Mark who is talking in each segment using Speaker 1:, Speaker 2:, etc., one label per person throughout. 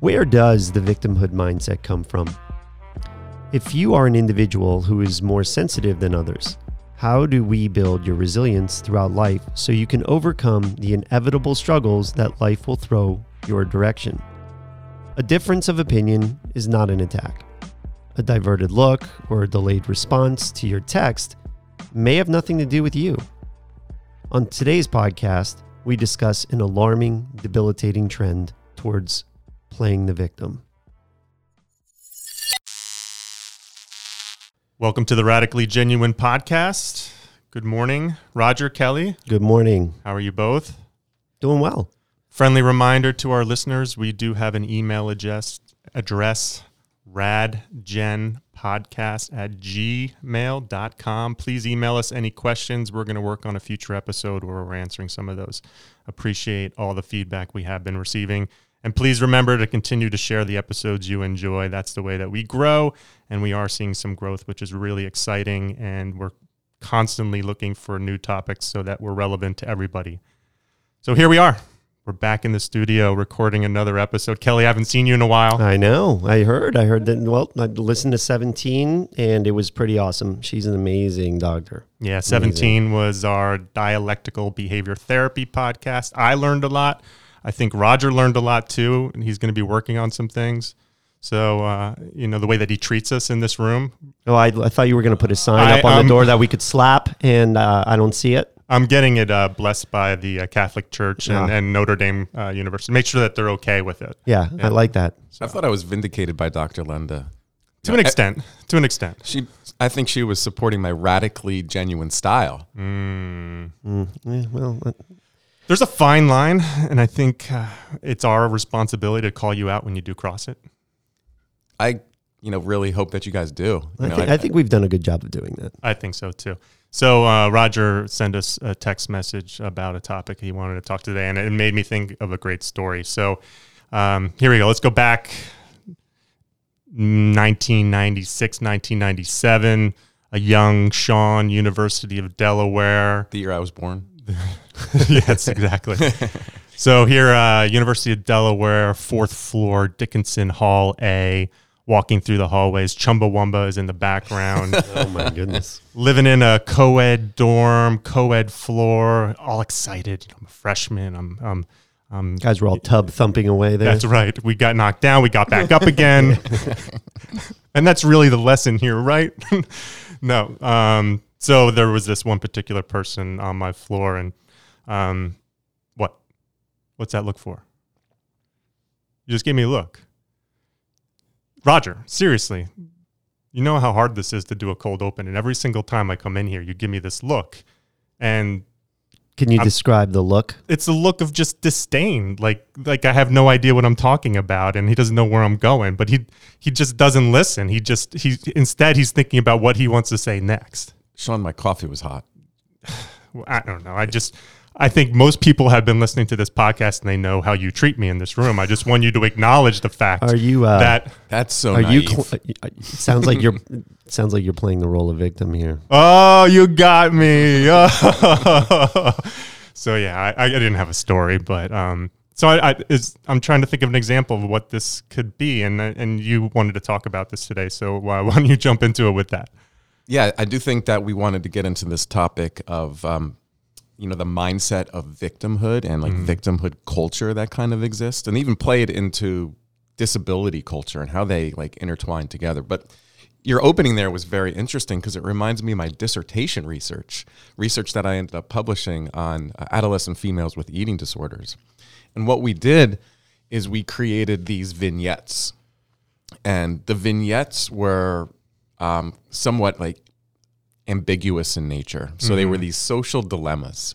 Speaker 1: Where does the victimhood mindset come from? If you are an individual who is more sensitive than others, how do we build your resilience throughout life so you can overcome the inevitable struggles that life will throw your direction? A difference of opinion is not an attack. A diverted look or a delayed response to your text may have nothing to do with you. On today's podcast, we discuss an alarming, debilitating trend towards playing the victim.
Speaker 2: Welcome to the Radically Genuine podcast. Good morning, Roger Kelly.
Speaker 1: Good morning.
Speaker 2: How are you both?
Speaker 1: Doing well.
Speaker 2: Friendly reminder to our listeners we do have an email address, address radgenpodcast at gmail.com. Please email us any questions. We're going to work on a future episode where we're answering some of those. Appreciate all the feedback we have been receiving. And please remember to continue to share the episodes you enjoy. That's the way that we grow. And we are seeing some growth, which is really exciting. And we're constantly looking for new topics so that we're relevant to everybody. So here we are. We're back in the studio recording another episode. Kelly, I haven't seen you in a while.
Speaker 1: I know. I heard. I heard that. Well, I listened to 17 and it was pretty awesome. She's an amazing doctor.
Speaker 2: Yeah, 17 was our dialectical behavior therapy podcast. I learned a lot. I think Roger learned a lot too, and he's going to be working on some things. So, uh, you know, the way that he treats us in this room.
Speaker 1: Oh, I, I thought you were going to put a sign
Speaker 2: I-
Speaker 1: up on
Speaker 2: um,
Speaker 1: the door that we could slap, and uh, I don't see it.
Speaker 2: I'm getting it uh, blessed by the uh, Catholic Church and,
Speaker 1: Yeah.
Speaker 2: and Notre Dame uh, University. Make sure that they're okay with it
Speaker 1: Yeah, I like that.
Speaker 3: I thought I was vindicated by Dr. Lenda.
Speaker 2: to an extent. To an extent.
Speaker 3: She, I think she was supporting my radically genuine style.
Speaker 1: Mm, yeah, well,
Speaker 2: There's a fine line, and I think uh, it's our responsibility to call you out when you do cross it.
Speaker 3: I, you know, really hope that you guys do. You
Speaker 1: I,
Speaker 3: know,
Speaker 1: think, I think we've done a good job of doing that.
Speaker 2: I think so too. So uh, Roger sent us a text message about a topic he wanted to talk today, and it made me think of a great story. So um, here we go. Let's go back 1996, 1997. A young Sean, University of Delaware.
Speaker 3: the year I was born.
Speaker 2: yes, exactly. so here, uh, University of Delaware, fourth floor, Dickinson Hall A. Walking through the hallways, Chumbawamba is in the background.
Speaker 1: Oh my goodness.
Speaker 2: living in a co-ed dorm, co-ed floor, all excited. I'm a freshman. I'm, I'm, I'm
Speaker 1: Guys were all tub thumping away there.
Speaker 2: that's right. We got knocked down. We got back up again. and that's really the lesson here, right? no. Um, so there was this one particular person on my floor, and um, what? What's that look for? You just gave me a look. Roger, seriously, you know how hard this is to do a cold open, and every single time I come in here, you give me this look, and
Speaker 1: Can you
Speaker 2: I'm-
Speaker 1: describe the look?
Speaker 2: it's a look of just disdain like like i have no idea what i'm talking about and he doesn't know where i'm going but he he just doesn't listen he just he instead he's thinking about what he wants to say next
Speaker 3: Sean, my coffee was hot.
Speaker 2: Well, i don't know i just i think most people have been listening to this podcast and they know how you treat me in this room i just want you to acknowledge the fact
Speaker 1: Are you? Uh,
Speaker 2: that
Speaker 3: That's so
Speaker 1: are you? Cl- uh, sounds like you're. sounds like you're playing the role of victim here.
Speaker 2: oh you got me so yeah I, I didn't have a story but um so I, I is I'm trying to think of an example of what this could be, and uh, and you wanted to talk about this today, so uh, why don't you jump into it with that?
Speaker 3: yeah, I do think that we wanted to get into this topic of, um, you know, the mindset of victimhood and like victimhood culture that kind of exists, and even play it into disability culture and how they like intertwine together. But your opening there was very interesting because it reminds me of my dissertation research, research that I ended up publishing on uh, adolescent females with eating disorders. And what we did is we created these vignettes. And the vignettes were um, somewhat like ambiguous in nature. So they were these social dilemmas.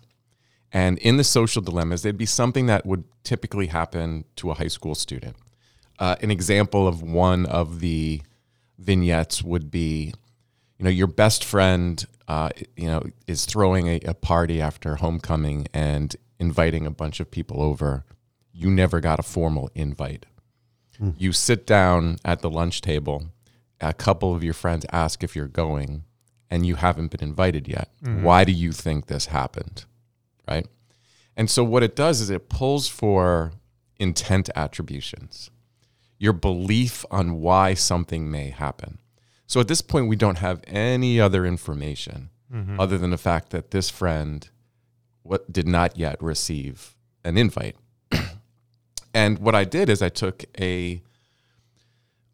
Speaker 3: And in the social dilemmas, there'd be something that would typically happen to a high school student. Uh, an example of one of the vignettes would be, you know, your best friend, uh, you know, is throwing a, a party after homecoming and inviting a bunch of people over. You never got a formal invite. You sit down at the lunch table. A couple of your friends ask if you're going, and you haven't been invited yet. Mm-hmm. Why do you think this happened? Right. And so, what it does is it pulls for intent attributions, your belief on why something may happen. So, at this point, we don't have any other information mm-hmm. other than the fact that this friend what did not yet receive an invite. and what I did is I took a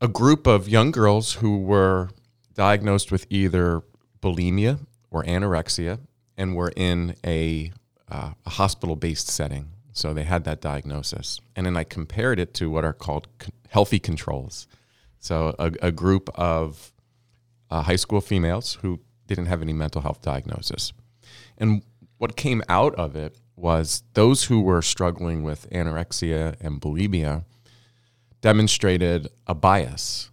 Speaker 3: a group of young girls who were diagnosed with either bulimia or anorexia and were in a, uh, a hospital based setting. So they had that diagnosis. And then I compared it to what are called healthy controls. So a, a group of uh, high school females who didn't have any mental health diagnosis. And what came out of it was those who were struggling with anorexia and bulimia demonstrated a bias.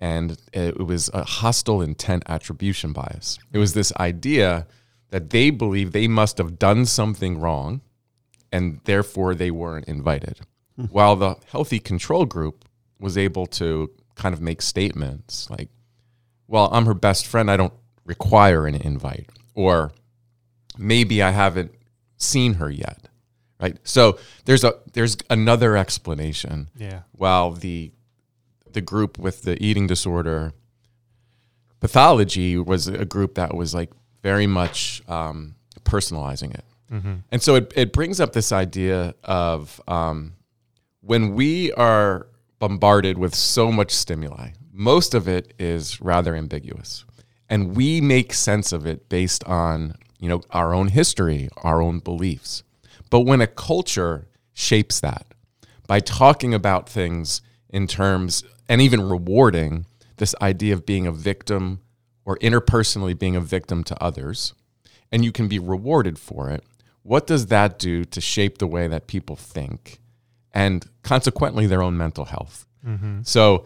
Speaker 3: And it was a hostile intent attribution bias. It was this idea that they believe they must have done something wrong and therefore they weren't invited. Hmm. While the healthy control group was able to kind of make statements like, well, I'm her best friend. I don't require an invite. Or maybe I haven't seen her yet. Right. So there's a there's another explanation.
Speaker 2: Yeah.
Speaker 3: While the the group with the eating disorder pathology was a group that was like very much um, personalizing it. And so it, it brings up this idea of um, when we are bombarded with so much stimuli, most of it is rather ambiguous. And we make sense of it based on, you know, our own history, our own beliefs. But when a culture shapes that by talking about things in terms and even rewarding this idea of being a victim or interpersonally being a victim to others, and you can be rewarded for it, what does that do to shape the way that people think and consequently their own mental health? So,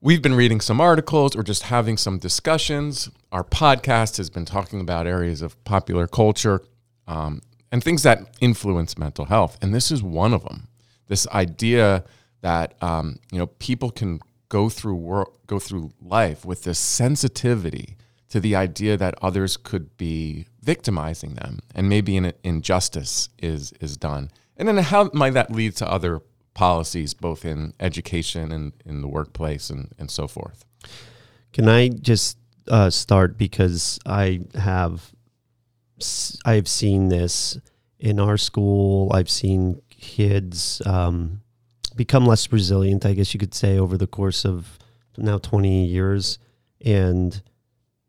Speaker 3: we've been reading some articles or just having some discussions. Our podcast has been talking about areas of popular culture um, and things that influence mental health, and this is one of them. This idea that um, you know people can go through work, go through life with this sensitivity to the idea that others could be victimizing them, and maybe an injustice is is done, and then how might that lead to other policies, both in education and in the workplace and, and so forth.
Speaker 1: Can I just uh, start because I have I've seen this in our school. I've seen kids um, become less resilient, I guess you could say, over the course of now 20 years, and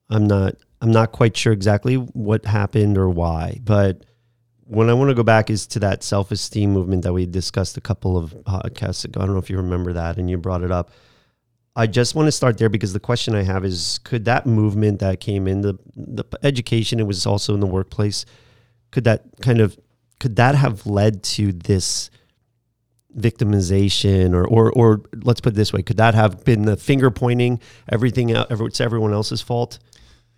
Speaker 1: I'm not I'm not quite sure exactly what happened or why, but when I want to go back is to that self esteem movement that we discussed a couple of podcasts ago. I don't know if you remember that, and you brought it up. I just want to start there because the question I have is could that movement that came in the the education it was also in the workplace could that kind of could that have led to this victimization or or or let's put it this way could that have been the finger pointing everything out it's everyone else's fault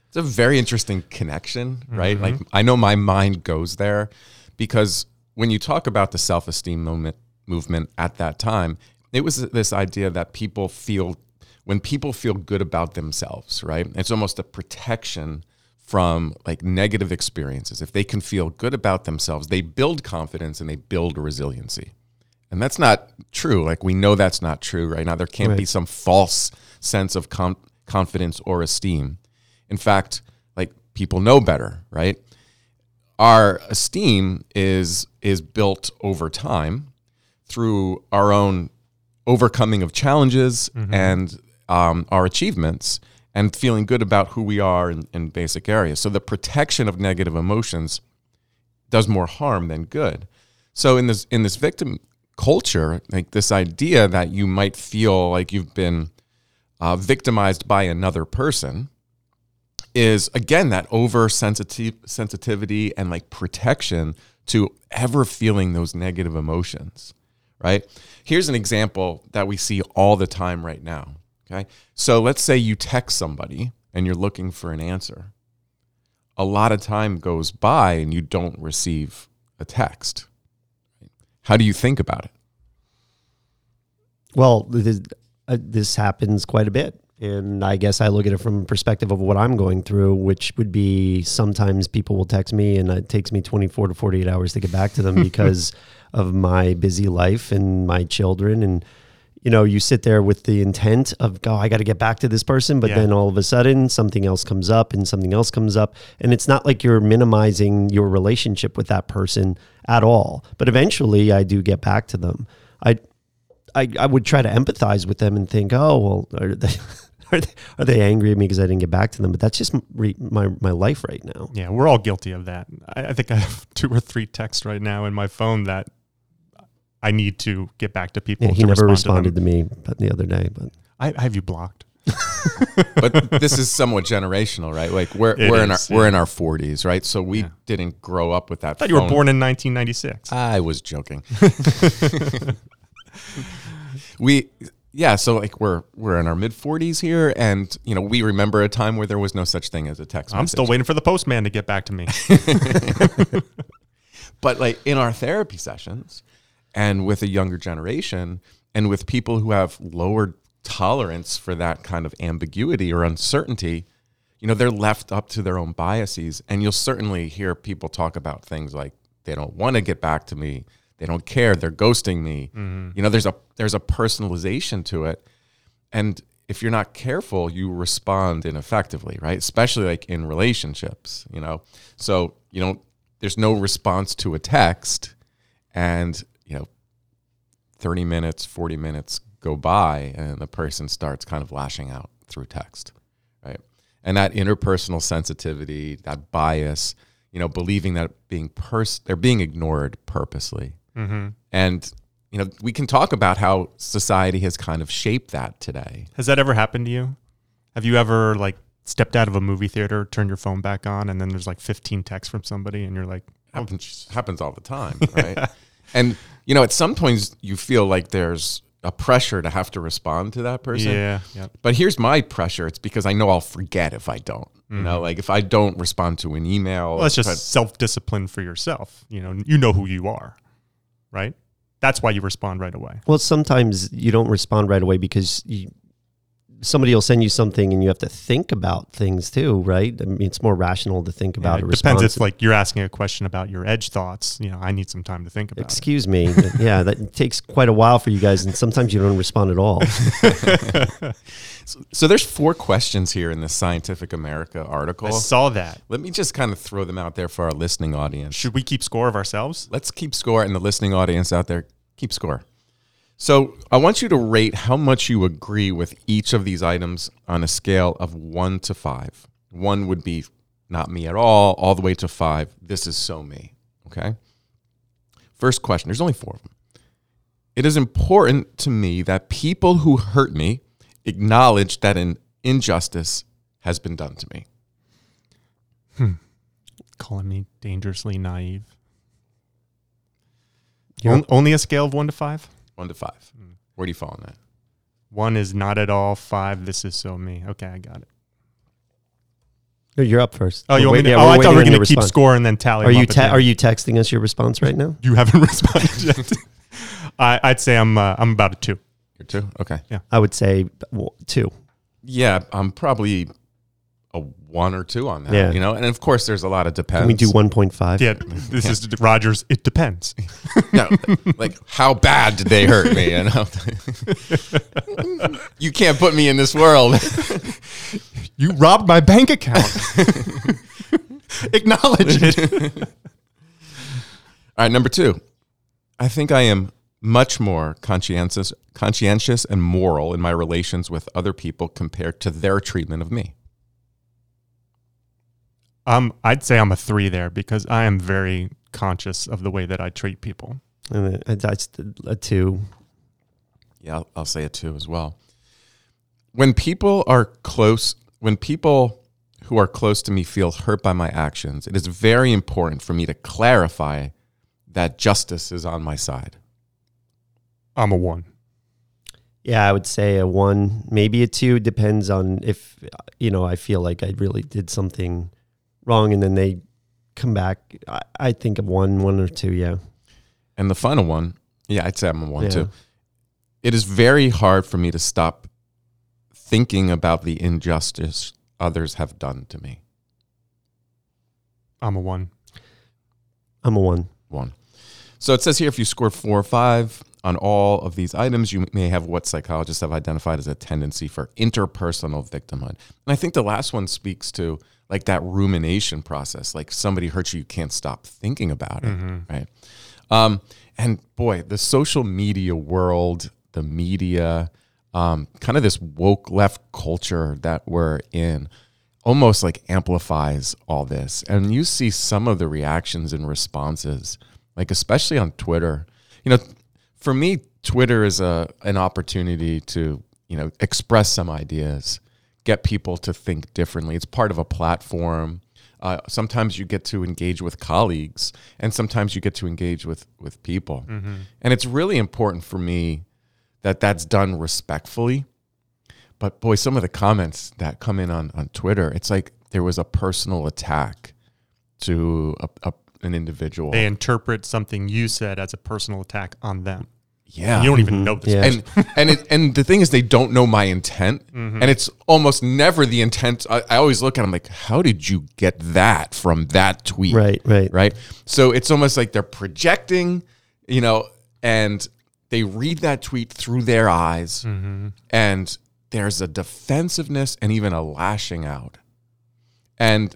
Speaker 3: it's a very interesting connection right like mm-hmm. I know my mind goes there because when you talk about the self-esteem movement movement at that time it was this idea that people feel when people feel good about themselves, right? It's almost a protection from like negative experiences. If they can feel good about themselves, they build confidence and they build resiliency. And that's not true. Like we know that's not true right now. There can't be some false sense of com- confidence or esteem. In fact, like people know better, right? Our esteem is is built over time through our own overcoming of challenges and um, our achievements and feeling good about who we are in, in basic areas. So the protection of negative emotions does more harm than good. So in this in this victim culture, like this idea that you might feel like you've been uh, victimized by another person is again that over sensitivity and like protection to ever feeling those negative emotions, right? Here's an example that we see all the time right now. Okay. So let's say you text somebody and you're looking for an answer. A lot of time goes by and you don't receive a text. How do you think about it?
Speaker 1: Well, this, uh, this happens quite a bit. And I guess I look at it from a perspective of what I'm going through, which would be sometimes people will text me and it takes me 24 to 48 hours to get back to them because of my busy life and my children. And, you know, you sit there with the intent of, oh, I got to get back to this person. But
Speaker 2: Yeah.
Speaker 1: then all of a sudden something else comes up and something else comes up. And it's not like you're minimizing your relationship with that person at all. But eventually I do get back to them. I, I, I would try to empathize with them and think, oh, well, are they, are they, are they angry at me because I didn't get back to them? But that's just re, my, my life right now.
Speaker 2: Yeah, we're all guilty of that. I, I think I have two or three texts right now in my phone that I need to get back to people.
Speaker 1: Yeah, he
Speaker 2: to
Speaker 1: never
Speaker 2: respond
Speaker 1: responded to, me but the other day, but.
Speaker 2: I, I have you blocked.
Speaker 3: but this is somewhat generational, right? Like we're
Speaker 2: It
Speaker 3: we're in our
Speaker 2: is,
Speaker 3: we're in our 40s, right? So we
Speaker 2: Yeah.
Speaker 3: didn't grow up with that.
Speaker 2: I thought you were born in 1996.
Speaker 3: I was joking. we yeah, so like we're we're in our mid 40s here and you know, we remember a time where there was no such thing as a text
Speaker 2: I'm
Speaker 3: message.
Speaker 2: still waiting for the postman to get back to me.
Speaker 3: But like in our therapy sessions and with a younger generation and with people who have lower tolerance for that kind of ambiguity or uncertainty, you know, they're left up to their own biases. And you'll certainly hear people talk about things like they don't want to get back to me, they don't care, they're ghosting me. Mm-hmm. You know, there's a there's a personalization to it. And if you're not careful, you respond ineffectively, right? Especially like in relationships, you know. So, you know, there's no response to a text and, you know, 30 minutes, 40 minutes go by and the person starts kind of lashing out through text, right? And that interpersonal sensitivity, that bias, you know, believing that being pers- they're being ignored purposely.
Speaker 2: hmm
Speaker 3: And you know, we can talk about how society has kind of shaped that today.
Speaker 2: Has that ever happened to you? Have you ever like stepped out of a movie theater, turned your phone back on, and then there's like 15 texts from somebody, and you're like, oh,
Speaker 3: happens happens all the time, right? and you know, at some points you feel like there's a pressure to have to respond to that person.
Speaker 2: yeah, yeah,
Speaker 3: But here's my pressure. It's because I know I'll forget if I don't. You know, like if I don't respond to an email.
Speaker 2: Mm-hmm. Well, that's
Speaker 3: if
Speaker 2: just self discipline for yourself. You know, you know who you are, right? That's why you respond right away.
Speaker 1: well, sometimes you don't respond right away because you, somebody will send you something and you have to think about things too, right? I mean, it's more rational to think about
Speaker 2: Yeah,
Speaker 1: a
Speaker 2: it depends
Speaker 1: response.
Speaker 2: if like you're asking a question about your edge thoughts. You know, I need some time to think about it.
Speaker 1: Excuse me. yeah, that takes quite a while for you guys, and sometimes you don't respond at all.
Speaker 3: So, so there's four questions here in the Scientific America article.
Speaker 2: I saw that.
Speaker 3: Let me just kind of throw them out there for our listening audience.
Speaker 2: Should we keep score of ourselves?
Speaker 3: Let's keep score, and the listening audience out there, keep score. So I want you to rate how much you agree with each of these items on a scale of one to five. One would be not me at all, all the way to five. This is so me. Okay. First question there's only four of them. It is important to me that people who hurt me acknowledge that an injustice has been done to me. Hmm.
Speaker 2: Calling me dangerously naive. On- only a scale of one to five.
Speaker 3: One to five. Where do you fall on that?
Speaker 2: One is not at all. Five. This is so me. Okay, I got it.
Speaker 1: No, You're up first.
Speaker 2: Oh, you
Speaker 1: We're
Speaker 2: want me to?
Speaker 1: yeah,
Speaker 2: oh, I thought we were going to keep
Speaker 1: response.
Speaker 2: score and then tally.
Speaker 1: Are you te- are you texting us your response right now?
Speaker 2: You haven't responded yet. I, I'd say I'm. Uh, I'm about a two.
Speaker 3: You're two? Okay. Yeah.
Speaker 1: I would say well, two.
Speaker 3: Yeah, I'm probably a one or two on that.
Speaker 1: Yeah.
Speaker 3: You know, and of course there's a lot of depends.
Speaker 1: Can we do 1.5?
Speaker 2: Yeah, this is Rogers. It depends.
Speaker 3: No, like how bad did they hurt me? You know, you can't put me in this world.
Speaker 2: You robbed my bank account. Acknowledge it.
Speaker 3: All right, number two. I think I am much more conscientious, conscientious and moral in my relations with other people compared to their treatment of me.
Speaker 2: Um, I'd say I'm a three there because I am very conscious of the way that I treat people.
Speaker 1: And then that's a two.
Speaker 3: Yeah, I'll, I'll say it too as well. When people are close, when people who are close to me feel hurt by my actions, it is very important for me to clarify that justice is on my side.
Speaker 2: I'm a one.
Speaker 1: Yeah, I would say a one, maybe a two. Depends on if you know I feel like I really did something wrong, and then they come back. I, I think of one, one or two. Yeah.
Speaker 3: And the final one, yeah, I'd say I'm a one
Speaker 1: Yeah.
Speaker 3: too. It is very hard for me to stop thinking about the injustice others have done to me.
Speaker 2: I'm a one.
Speaker 1: I'm a one.
Speaker 3: One. So it says here if you score four or five on all of these items, you may have what psychologists have identified as a tendency for interpersonal victimhood. And I think the last one speaks to like that rumination process. Like somebody hurts you, you can't stop thinking about it. Right. Um, and boy, the social media world, the media, um, kind of this woke left culture that we're in almost like amplifies all this. And you see some of the reactions and responses, like especially on Twitter. You know, for me, Twitter is a an opportunity to, you know, express some ideas, get people to think differently. It's part of a platform. Uh, sometimes you get to engage with colleagues, and sometimes you get to engage with with people. And it's really important for me that that's done respectfully. But boy, some of the comments that come in on, on Twitter, it's like there was a personal attack to a, a, an individual.
Speaker 2: They interpret something you said as a personal attack on them.
Speaker 3: Yeah.
Speaker 2: You don't even mm-hmm. know this.
Speaker 1: Yeah.
Speaker 3: and and it, and the thing is, they don't know my intent, mm-hmm. and it's almost never the intent. I, I always look at them like, how did you get that from that tweet?
Speaker 1: Right. Right.
Speaker 3: right? So it's almost like they're projecting, you know, and they read that tweet through their eyes, mm-hmm. and there's a defensiveness and even a lashing out. And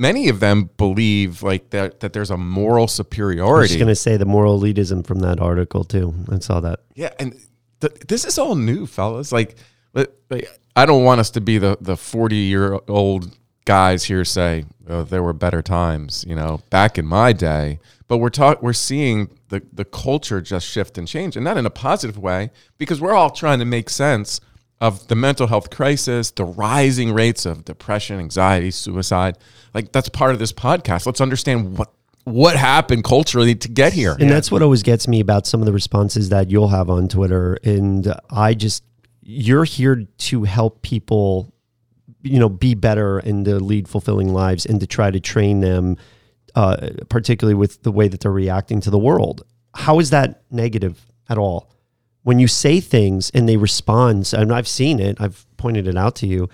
Speaker 3: many of them believe like that that there's a moral superiority.
Speaker 1: I was gonna say the moral elitism from that article too. I saw that.
Speaker 3: Yeah, and th- this is all new, fellas. Like, li- like, I don't want us to be the the forty year old guys here say oh, there were better times, you know, back in my day. But we're talk we're seeing the the culture just shift and change, and not in a positive way, because we're all trying to make sense of the mental health crisis, the rising rates of depression, anxiety, suicide. Like that's part of this podcast. Let's understand what what happened culturally to get here.
Speaker 1: And that's what always gets me about some of the responses that you'll have on Twitter. And I just, you're here to help people, you know, be better and to lead fulfilling lives and to try to train them, uh, particularly with the way that they're reacting to the world. How is that negative at all? When you say things and they respond, and I've seen it, I've pointed it out to you.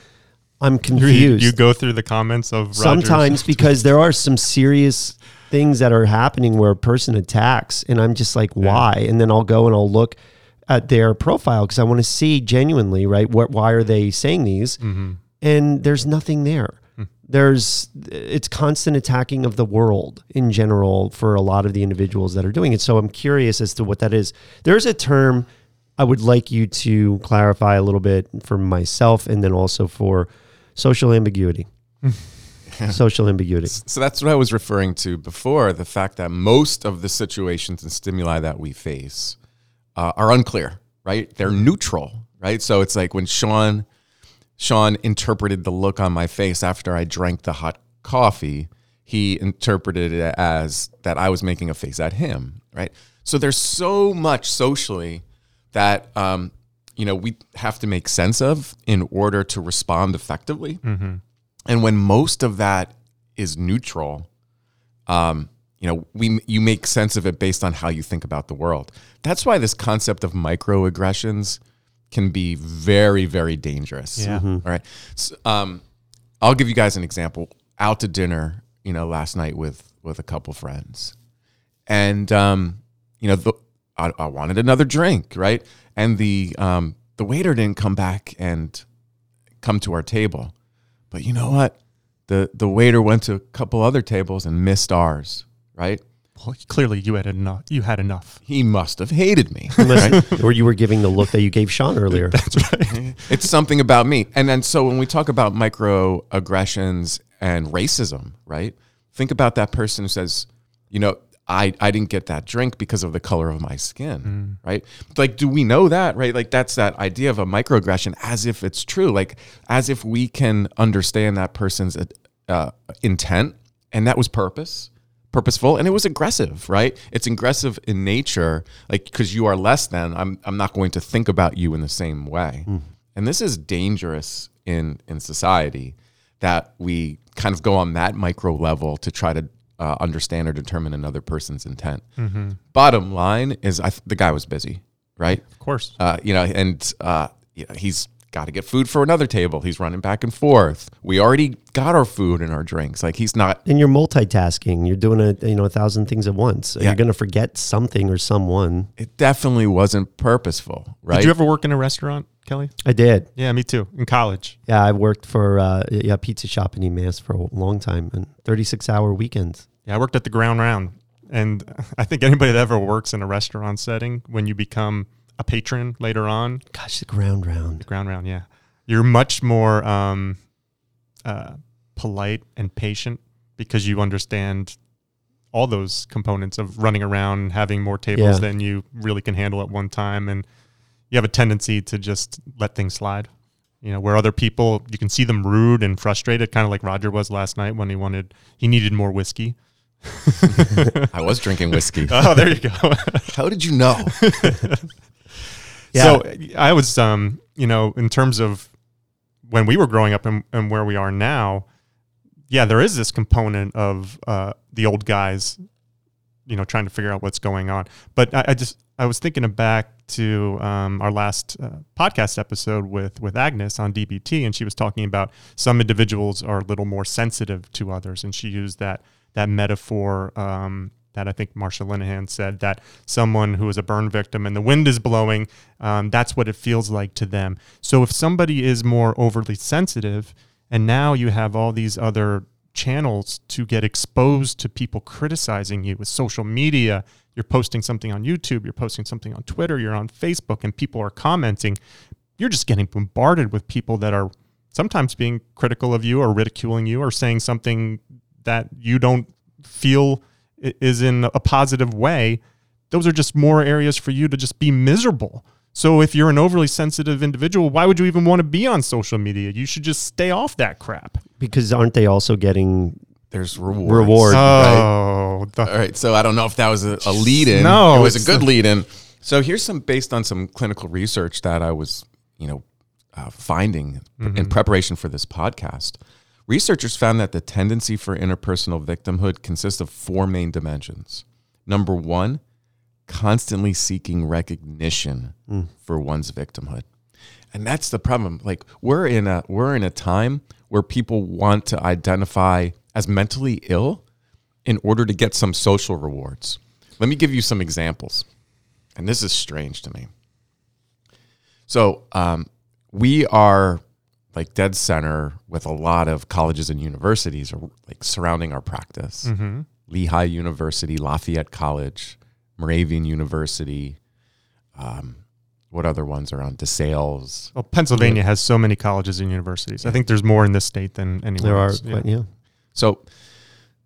Speaker 1: I'm confused
Speaker 2: you go through the comments of Rogers.
Speaker 1: sometimes because there are some serious things that are happening where a person attacks and i'm just like why? And then i'll go and i'll look at their profile because i want to see genuinely right what why are they saying these? Mm-hmm. And there's nothing there there's it's constant attacking of the world in general for a lot of the individuals that are doing it so i'm curious as to what that is there's a term i would like you to clarify a little bit for myself and then also for social ambiguity social ambiguity
Speaker 3: So that's what I was referring to before the fact that most of the situations and stimuli that we face uh, are unclear, right? They're neutral, right? So it's like when Sean Sean interpreted the look on my face after I drank the hot coffee, he interpreted it as that I was making a face at him, right? So there's so much socially that um, you know we have to make sense of in order to respond effectively. And when most of that is neutral, um, you know, we you make sense of it based on how you think about the world. That's why this concept of microaggressions can be very, very dangerous.
Speaker 2: Yeah.
Speaker 3: All right. So, um, I'll give you guys an example. Out to dinner, you know, last night with with a couple friends, and um, you know, the, I, I wanted another drink, right? And the um, the waiter didn't come back and come to our table. But you know what? The the waiter went to a couple other tables and missed ours, right?
Speaker 2: Well, clearly, you had enough. You had enough.
Speaker 3: He must have hated me.
Speaker 1: Unless, or you were giving the look that you gave Sean earlier. That's right.
Speaker 3: it's something about me. And then so when we talk about microaggressions and racism, right? Think about that person who says, you know, I, I didn't get that drink because of the color of my skin, right? Like, do we know that, right? Like, that's that idea of a microaggression as if it's true, like, as if we can understand that person's uh, intent and that was purpose, purposeful, and it was aggressive, right? It's aggressive in nature, like, because you are less than, I'm, I'm not going to think about you in the same way. And this is dangerous in, in society that we kind of go on that micro level to try to uh, understand or determine another person's intent. Bottom line is, I th- the guy was busy, right?
Speaker 2: Of course.
Speaker 3: Uh, you know, and uh, you know, he's got to get food for another table. He's running back and forth. We already got our food and our drinks. Like he's not.
Speaker 1: And you're multitasking. You're doing a you know a thousand things at once. So
Speaker 3: Yeah.
Speaker 1: You're going to forget something or someone.
Speaker 3: It definitely wasn't purposeful, right?
Speaker 2: Did you ever work in a restaurant, Kelly?
Speaker 1: I did.
Speaker 2: Yeah, me too. In college.
Speaker 1: Yeah, I worked for uh, yeah a pizza shop in Emmaus for a long time and 36 hour weekends.
Speaker 2: Yeah, I worked at the Ground Round, and I think anybody that ever works in a restaurant setting, when you become a patron later on,
Speaker 1: Gosh, the ground round.
Speaker 2: The ground Round, yeah, you're much more um, uh, polite and patient because you understand all those components of running around having more tables
Speaker 1: Yeah.
Speaker 2: than you really can handle at one time, and you have a tendency to just let things slide. You know, where other people you can see them rude and frustrated, kind of like Roger was last night when he wanted he needed more whiskey.
Speaker 3: I was drinking whiskey.
Speaker 2: Oh, there you go.
Speaker 3: How did you know?
Speaker 2: So I was, um, you know, in terms of when we were growing up and, and where we are now, yeah, there is this component of uh, the old guys, you know, trying to figure out what's going on. But I, I just I was thinking back to um, our last uh, podcast episode with with Agnes on DBT, and she was talking about some individuals are a little more sensitive to others, and she used that that metaphor. Um, that I think Marsha Linehan said that someone who is a burn victim and the wind is blowing, um, that's what it feels like to them. So if somebody is more overly sensitive, and now you have all these other channels to get exposed to people criticizing you with social media, you're posting something on YouTube, you're posting something on Twitter, you're on Facebook, and people are commenting, you're just getting bombarded with people that are sometimes being critical of you or ridiculing you or saying something that you don't feel is in a positive way, those are just more areas for you to just be miserable. So if you're an overly sensitive individual, why would you even want to be on social media? You should just stay off that crap.
Speaker 1: Because aren't they also getting
Speaker 3: There's rewards.
Speaker 1: Reward. right?
Speaker 2: Oh, the-
Speaker 3: All right. So I don't know if that was a, a lead in.
Speaker 2: No,
Speaker 3: it was a good
Speaker 2: a-
Speaker 3: lead in. So here's some based on some clinical research that I was, you know, uh, finding in preparation for this podcast. Researchers found that the tendency for interpersonal victimhood consists of four main dimensions. Number one, constantly seeking recognition for one's victimhood. And that's the problem. Like we're in a we're in a time where people want to identify as mentally ill in order to get some social rewards. Let me give you some examples. And this is strange to me. So, um, we are like dead center with a lot of colleges and universities are like surrounding our practice. Lehigh University, Lafayette College, Moravian University. Um, what other ones are on DeSales?
Speaker 2: well, Pennsylvania has so many colleges and universities. I think there's more in this state than anywhere
Speaker 1: there are
Speaker 2: else. Yeah.
Speaker 1: yeah.
Speaker 3: So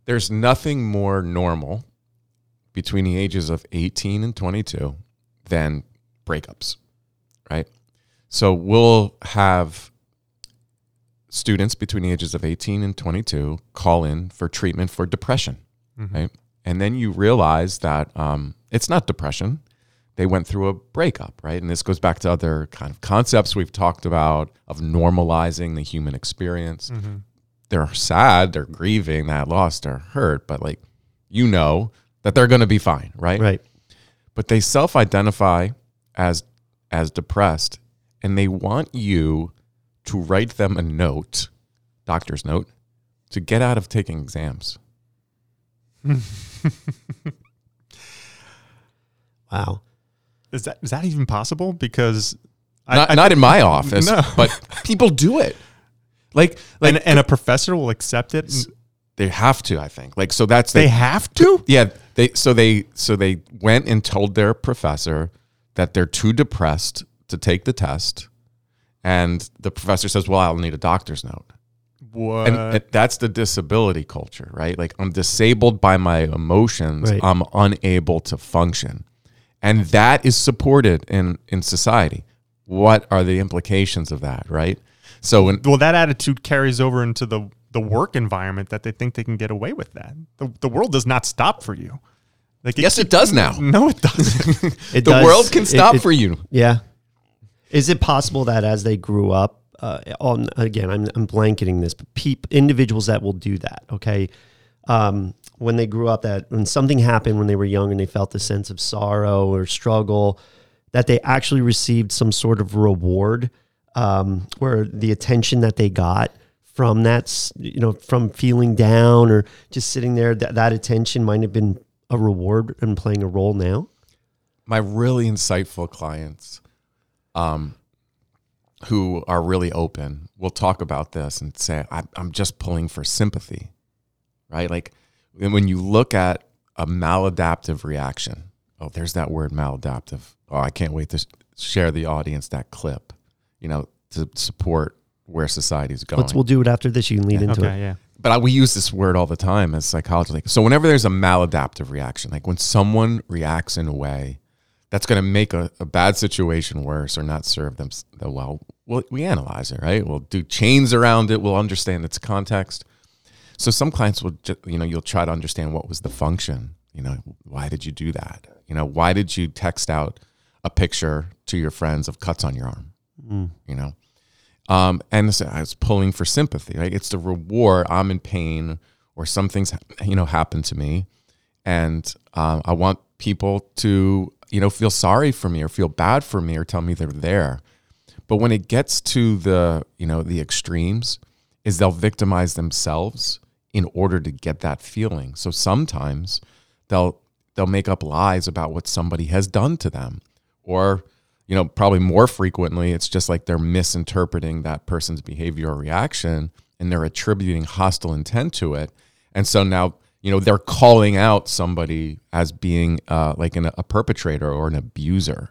Speaker 3: there's nothing more normal between the ages of 18 and 22 than breakups, right? So we'll have students between the ages of 18 and 22 call in for treatment for depression, right? And then you realize that um, it's not depression. They went through a breakup, right? And this goes back to other kind of concepts we've talked about of normalizing the human experience they're sad, they're grieving that loss, they're hurt, but like you know that they're going to be fine, right?
Speaker 1: Right.
Speaker 3: But they self-identify as as depressed and they want you to write them a note, doctor's note, to get out of taking exams.
Speaker 1: Wow.
Speaker 2: Is that is that even possible? Because I-
Speaker 3: Not,
Speaker 2: I
Speaker 3: not in my office,
Speaker 2: No.
Speaker 3: but people do it. Like like
Speaker 2: and, and a professor will accept it. and
Speaker 3: they have to, I think. Like so that's
Speaker 2: They have to.
Speaker 3: Yeah, they so they so they went and told their professor that they're too depressed to take the test, and the professor says, "Well, I'll need a doctor's note."
Speaker 2: What?
Speaker 3: And, and that's the disability culture, right? Like I'm disabled by my emotions.
Speaker 1: Right.
Speaker 3: I'm unable to function. And that is supported in in society. What are the implications of that, right? So when
Speaker 2: well, that attitude carries over into the the work environment that they think they can get away with that. The, the world does not stop for you. Like
Speaker 3: yes, it does now.
Speaker 2: No, it doesn't.
Speaker 1: It
Speaker 3: The
Speaker 1: does-
Speaker 3: world can
Speaker 1: it-
Speaker 3: stop
Speaker 1: it-
Speaker 3: for you.
Speaker 1: Yeah. Is it possible that as they grew up, uh, on again, I'm, I'm blanketing this, but individuals that will do that, okay, um, when they grew up, that when something happened when they were young and they felt a sense of sorrow or struggle, that they actually received some sort of reward, um, where the attention that they got from that, you know, from feeling down or just sitting there, that, that attention might have been a reward and playing a role now.
Speaker 3: my really insightful clients um, who are really open will talk about this and say, I'm, I'm just pulling for sympathy, right? Like and when you look at a maladaptive reaction, oh, there's that word maladaptive. Oh, I can't wait to share the audience that clip, you know, to support where society's going
Speaker 1: Let's, we'll do it after this. You can lead into it.
Speaker 2: yeah.
Speaker 3: but I, we use this word all the time as psychologists. Like, so whenever there's a maladaptive reaction, like when someone reacts in a way that's going to make a, a bad situation worse or not serve them well, well, we analyze it, right? We'll do chains around it. We'll understand its context. So some clients will, ju- you know, you'll try to understand what was the function. You know, why did you do that? You know, why did you text out a picture to your friends of cuts on your arm? You know, um, and so I was pulling for sympathy. Right? It's the reward. I'm in pain, or something's you know happened to me, and um, I want people to you know feel sorry for me or feel bad for me or tell me they're there. But when it gets to the you know the extremes, is they'll victimize themselves in order to get that feeling. So sometimes they'll they'll make up lies about what somebody has done to them, or you know, probably more frequently, it's just like they're misinterpreting that person's behavior or reaction and they're attributing hostile intent to it. And so now, you know, they're calling out somebody as being uh, like an, a perpetrator or an abuser.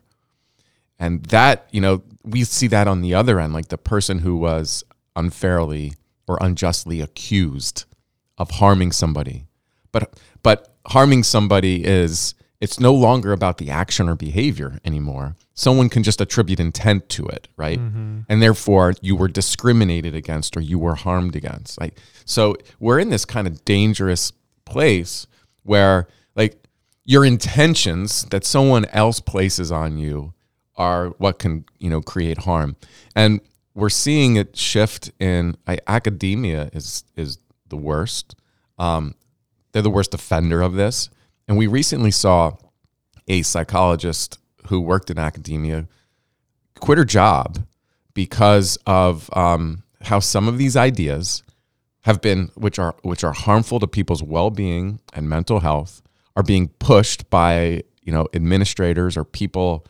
Speaker 3: And that, you know, we see that on the other end, like the person who was unfairly or unjustly accused of harming somebody. But but harming somebody is it's no longer about the action or behavior anymore. Someone can just attribute intent to it, right? And therefore you were discriminated against or you were harmed against. Like so we're in this kind of dangerous place where like your intentions that someone else places on you are what can you know create harm. And we're seeing it shift in I, academia is is the worst. Um, they're the worst offender of this. And we recently saw a psychologist who worked in academia quit her job because of um, how some of these ideas have been which are which are harmful to people's well-being and mental health are being pushed by you know administrators or people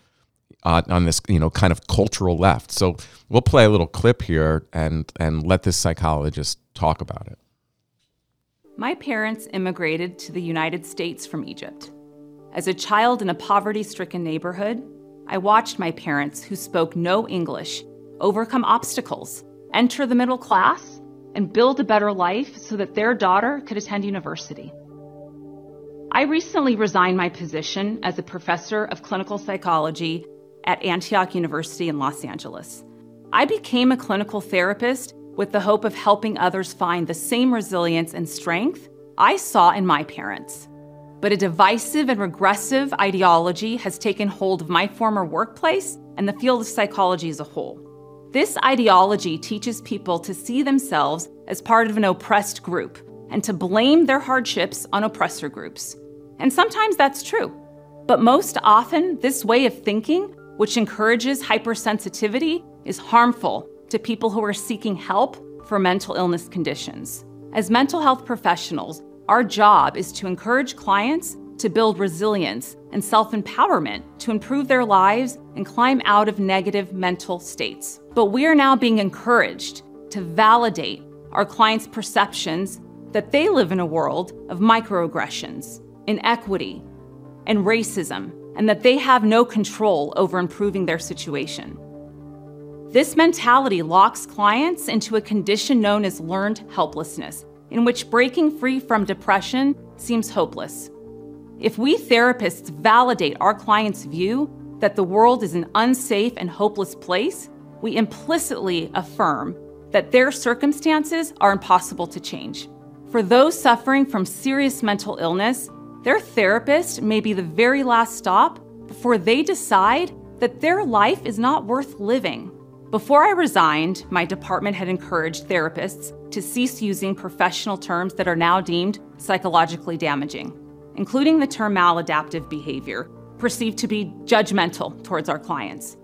Speaker 3: uh, on this you know kind of cultural left so we'll play a little clip here and and let this psychologist talk about it
Speaker 4: My parents immigrated to the United States from Egypt. As a child in a poverty stricken neighborhood, I watched my parents, who spoke no English, overcome obstacles, enter the middle class, and build a better life so that their daughter could attend university. I recently resigned my position as a professor of clinical psychology at Antioch University in Los Angeles. I became a clinical therapist with the hope of helping others find the same resilience and strength I saw in my parents. But a divisive and regressive ideology has taken hold of my former workplace and the field of psychology as a whole. This ideology teaches people to see themselves as part of an oppressed group and to blame their hardships on oppressor groups. And sometimes that's true. But most often, this way of thinking, which encourages hypersensitivity, is harmful to people who are seeking help for mental illness conditions. As mental health professionals, our job is to encourage clients to build resilience and self empowerment to improve their lives and climb out of negative mental states. But we are now being encouraged to validate our clients' perceptions that they live in a world of microaggressions, inequity, and racism, and that they have no control over improving their situation. This mentality locks clients into a condition known as learned helplessness, in which breaking free from depression seems hopeless. If we therapists validate our clients' view that the world is an unsafe and hopeless place, we implicitly affirm that their circumstances are impossible to change. For those suffering from serious mental illness, their therapist may be the very last stop before they decide that their life is not worth living. Before I resigned, my department had encouraged therapists to cease using professional terms that are now deemed psychologically damaging, including the term maladaptive behavior, perceived to be judgmental towards our clients.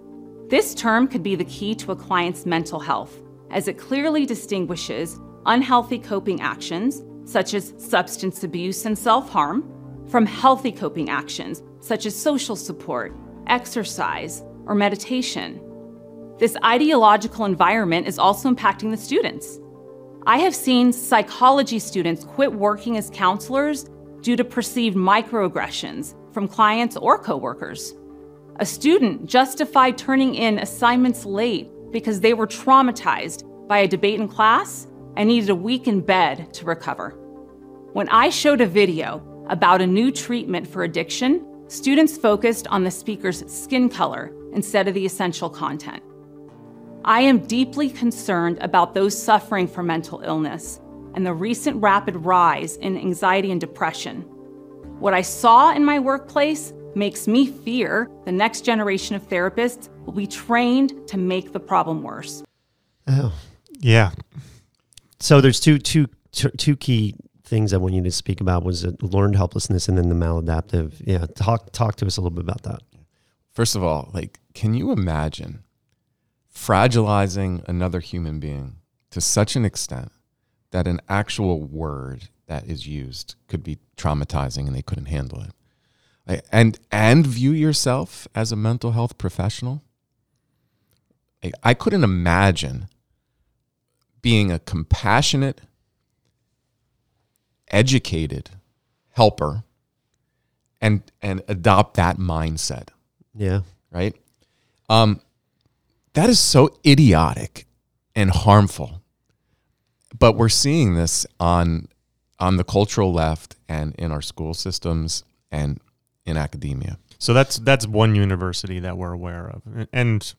Speaker 4: This term could be the key to a client's mental health, as it clearly distinguishes unhealthy coping actions, such as substance abuse and self harm, from healthy coping actions, such as social support, exercise, or meditation. This ideological environment is also impacting the students. I have seen psychology students quit working as counselors due to perceived microaggressions from clients or coworkers. A student justified turning in assignments late because they were traumatized by a debate in class and needed a week in bed to recover. When I showed a video about a new treatment for addiction, students focused on the speaker's skin color instead of the essential content. I am deeply concerned about those suffering from mental illness and the recent rapid rise in anxiety and depression. What I saw in my workplace makes me fear the next generation of therapists will be trained to make the problem worse.
Speaker 1: Oh,
Speaker 2: Yeah.
Speaker 1: so there's two two two two key things I want you to speak about was the learned helplessness and then the maladaptive. Yeah, talk talk to us a little bit about that.
Speaker 3: First of all, like, can you imagine fragilizing another human being to such an extent that an actual word that is used could be traumatizing and they couldn't handle it? Like, And and view yourself as a mental health professional. Like, I couldn't imagine being a compassionate, educated helper and and adopt that mindset
Speaker 1: Yeah,
Speaker 3: right? Um, that is so idiotic and harmful. But we're seeing this on on the cultural left and in our school systems and in academia.
Speaker 2: So that's that's one university that we're aware of, and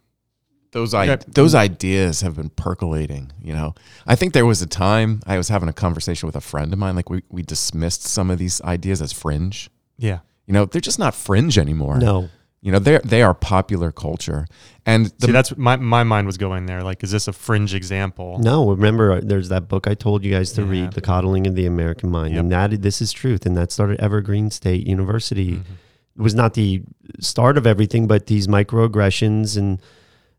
Speaker 3: Those I,
Speaker 2: Yeah.
Speaker 3: those ideas have been percolating. You know, I think there was a time I was having a conversation with a friend of mine. Like we we dismissed some of these ideas as fringe.
Speaker 2: yeah,
Speaker 3: You know, they're just not fringe anymore.
Speaker 1: no,
Speaker 3: You know, they they are popular culture, and the
Speaker 2: see that's my my mind was going there. Like, is this a fringe example?
Speaker 1: no. Remember, uh, there's that book I told you guys to
Speaker 2: Yeah.
Speaker 1: read, "The Coddling of the American Mind,"
Speaker 2: Yep.
Speaker 1: and that this is truth, and that started Evergreen State University.
Speaker 2: Mm-hmm.
Speaker 1: It was not the start of everything, but these microaggressions and.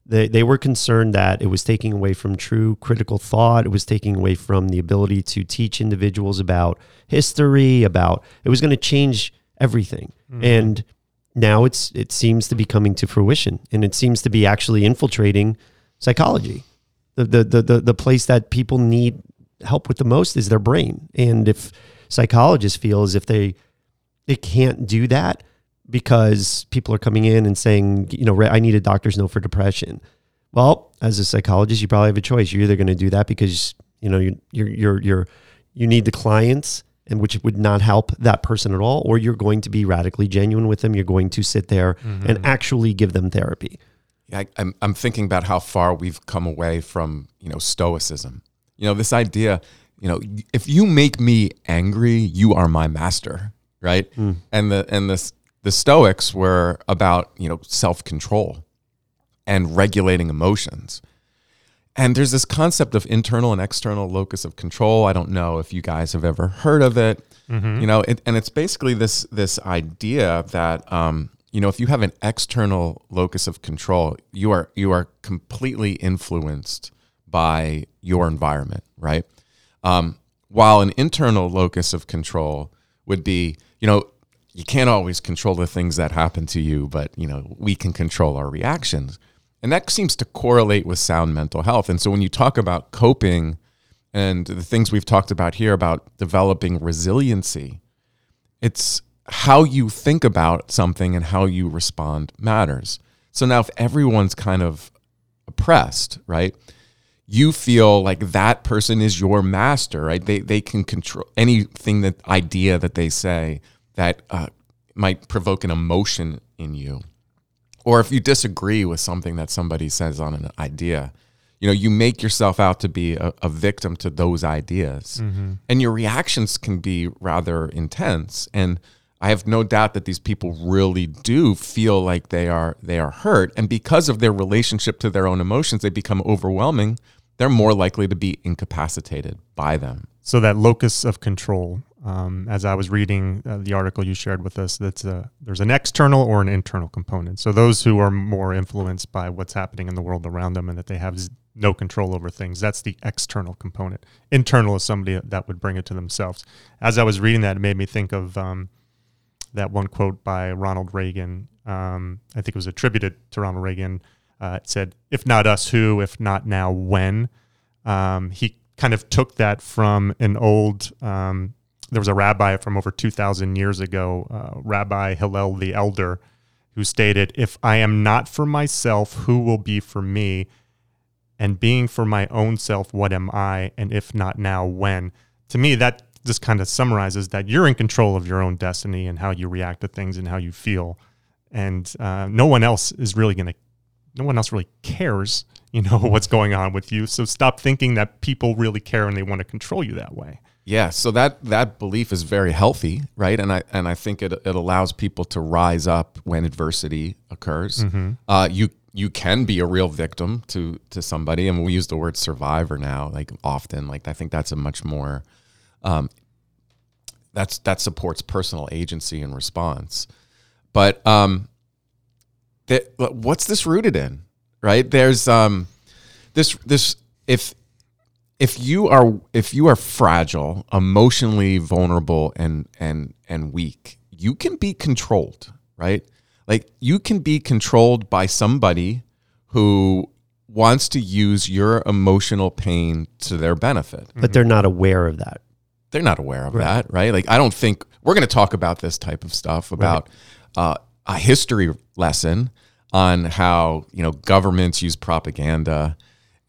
Speaker 1: They, they were concerned that it was taking away from true critical thought. It was taking away from the ability to teach individuals about history, about it was going to change everything. And now it's it seems to be coming to fruition and it seems to be actually infiltrating psychology. The the the the, the place that people need help with the most is their brain. And if psychologists feel as if they they can't do that because people are coming in and saying, you know, I need a doctor's note for depression. Well, as a psychologist, you probably have a choice. You're either going to do that because you know you you're you're you're you need the clients and which would not help that person at all, or you're going to be radically genuine with them. You're going to sit there mm-hmm. and actually give them therapy.
Speaker 3: I, I'm, I'm thinking about how far we've come away from, you know, stoicism. You know, this idea, you know, if you make me angry, you are my master, right? Mm. And the and the the Stoics were about, you know, self-control and regulating emotions. And there's this concept of internal and external locus of control. I don't know if you guys have ever heard of it. You know, it, and it's basically this this idea that um, you know if you have an external locus of control, you are you are completely influenced by your environment, right? Um, while an internal locus of control would be, you know, you can't always control the things that happen to you, but you know we can control our reactions, and that seems to correlate with sound mental health. And so when you talk about coping and the things we've talked about here about developing resiliency, it's how you think about something and how you respond matters. So now, if everyone's kind of oppressed, right? You feel like that person is your master, right? They they can control anything that idea that they say that uh, might provoke an emotion in you, or if you disagree with something that somebody says on an idea, you know you make yourself out to be a, a victim to those ideas, mm-hmm. and your reactions can be rather intense and I have no doubt that these people really do feel like they are they are hurt, and because of their relationship to their own emotions, they become overwhelming. They're more likely to be incapacitated by them.
Speaker 2: So that locus of control, um, as I was reading uh, the article you shared with us, that's a, there's an external or an internal component. So those who are more influenced by what's happening in the world around them and that they have no control over things, that's the external component. Internal is somebody that would bring it to themselves. As I was reading that, it made me think of um, that one quote by Ronald Reagan. Um, I think it was attributed to Ronald Reagan. Uh, it said, "If not us, who? If not now, when?" Um, he kind of took that from an old. Um, there was a rabbi from over two thousand years ago, uh, Rabbi Hillel the Elder, who stated, "If I am not for myself, who will be for me? And being for my own self, what am I? And if not now, when?" To me, that just kind of summarizes that you're in control of your own destiny and how you react to things and how you feel, and uh, no one else is really going to. No one else really cares, you know, what's going on with you. So stop thinking that people really care and they want to control you that way.
Speaker 3: Yeah, so that that belief is very healthy, right? And I and I think it it allows people to rise up when adversity occurs. Uh, you you can be a real victim to to somebody, and we use the word survivor now, like often. Like I think that's a much more um, that's that supports personal agency and response. But um, that what's this rooted in, right? There's um, this this if if you are if you are fragile, emotionally vulnerable and and and weak, you can be controlled, right? Like you can be controlled by somebody who wants to use your emotional pain to their benefit.
Speaker 1: but they're not aware of that.
Speaker 3: They're not aware of that, right? Like I don't think we're going to talk about this type of stuff about uh, a history lesson on how you know governments use propaganda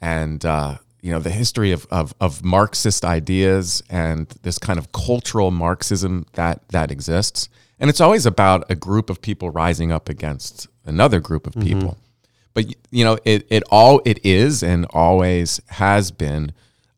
Speaker 3: and uh, you know the history of, of of Marxist ideas and this kind of cultural Marxism that that exists, and it's always about a group of people rising up against another group of people. But you know, it it all it is and always has been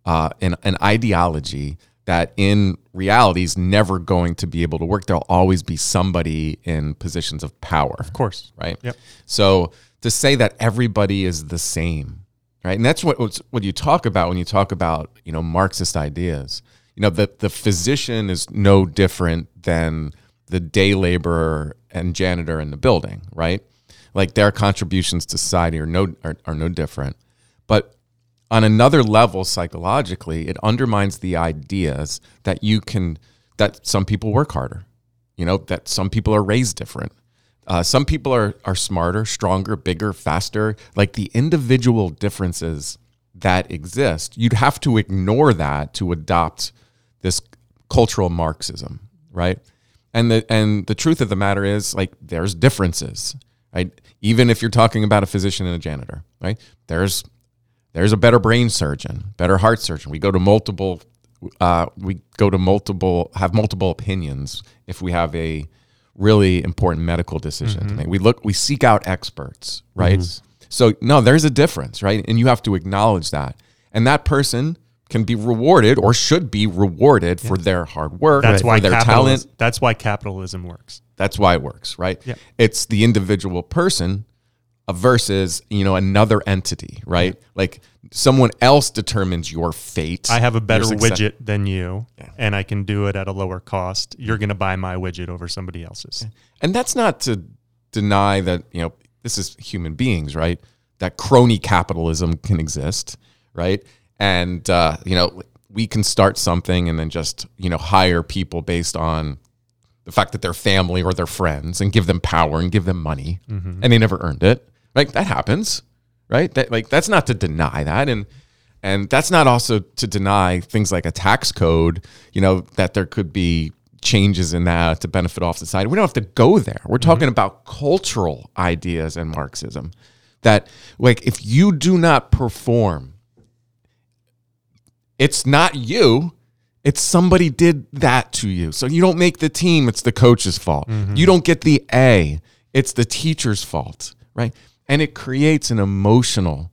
Speaker 3: uh, an an ideology that in reality is never going to be able to work. There'll always be somebody in positions of power
Speaker 2: Of course.
Speaker 3: right?
Speaker 2: Yep.
Speaker 3: So to say that everybody is the same, right? And that's what what you talk about when you talk about you know Marxist ideas. You know, the the physician is no different than the day laborer and janitor in the building, right? Like their contributions to society are no are, are no different. But on another level psychologically it undermines the ideas that you can that some people work harder you know that some people are raised different uh, some people are are smarter stronger bigger faster. Like the individual differences that exist you'd have to ignore that to adopt this cultural marxism right? And the and the truth of the matter is like there's differences right? Even if you're talking about a physician and a janitor right? There's there's a better brain surgeon, better heart surgeon. We go to multiple, uh, we go to multiple, have multiple opinions if we have a really important medical decision to make. Mm-hmm. We look, we seek out experts, right? Mm-hmm. So no, there's a difference, right? And you have to acknowledge that. And that person can be rewarded or should be rewarded for their hard work,
Speaker 2: That's
Speaker 3: for
Speaker 2: why
Speaker 3: their talent.
Speaker 2: That's why capitalism works.
Speaker 3: That's why it works, right?
Speaker 2: Yeah.
Speaker 3: It's the individual person versus you know another entity, right? Like someone else determines your fate.
Speaker 2: I have a better widget than you, and I can do it at a lower cost. You're going to buy my widget over somebody else's.
Speaker 3: and that's not to deny that you know this is human beings, right? That crony capitalism can exist, right? And uh, you know we can start something and then just you know hire people based on the fact that they're family or their friends and give them power and give them money and they never earned it like that happens right? That like that's not to deny that. And and that's not also to deny things like a tax code you know that there could be changes in that to benefit off society. We don't have to go there. We're mm-hmm. talking about cultural ideas and marxism that like if you do not perform it's not you it's somebody did that to you. So you don't make the team it's the coach's fault. Mm-hmm. You don't get the a it's the teacher's fault right and it creates an emotional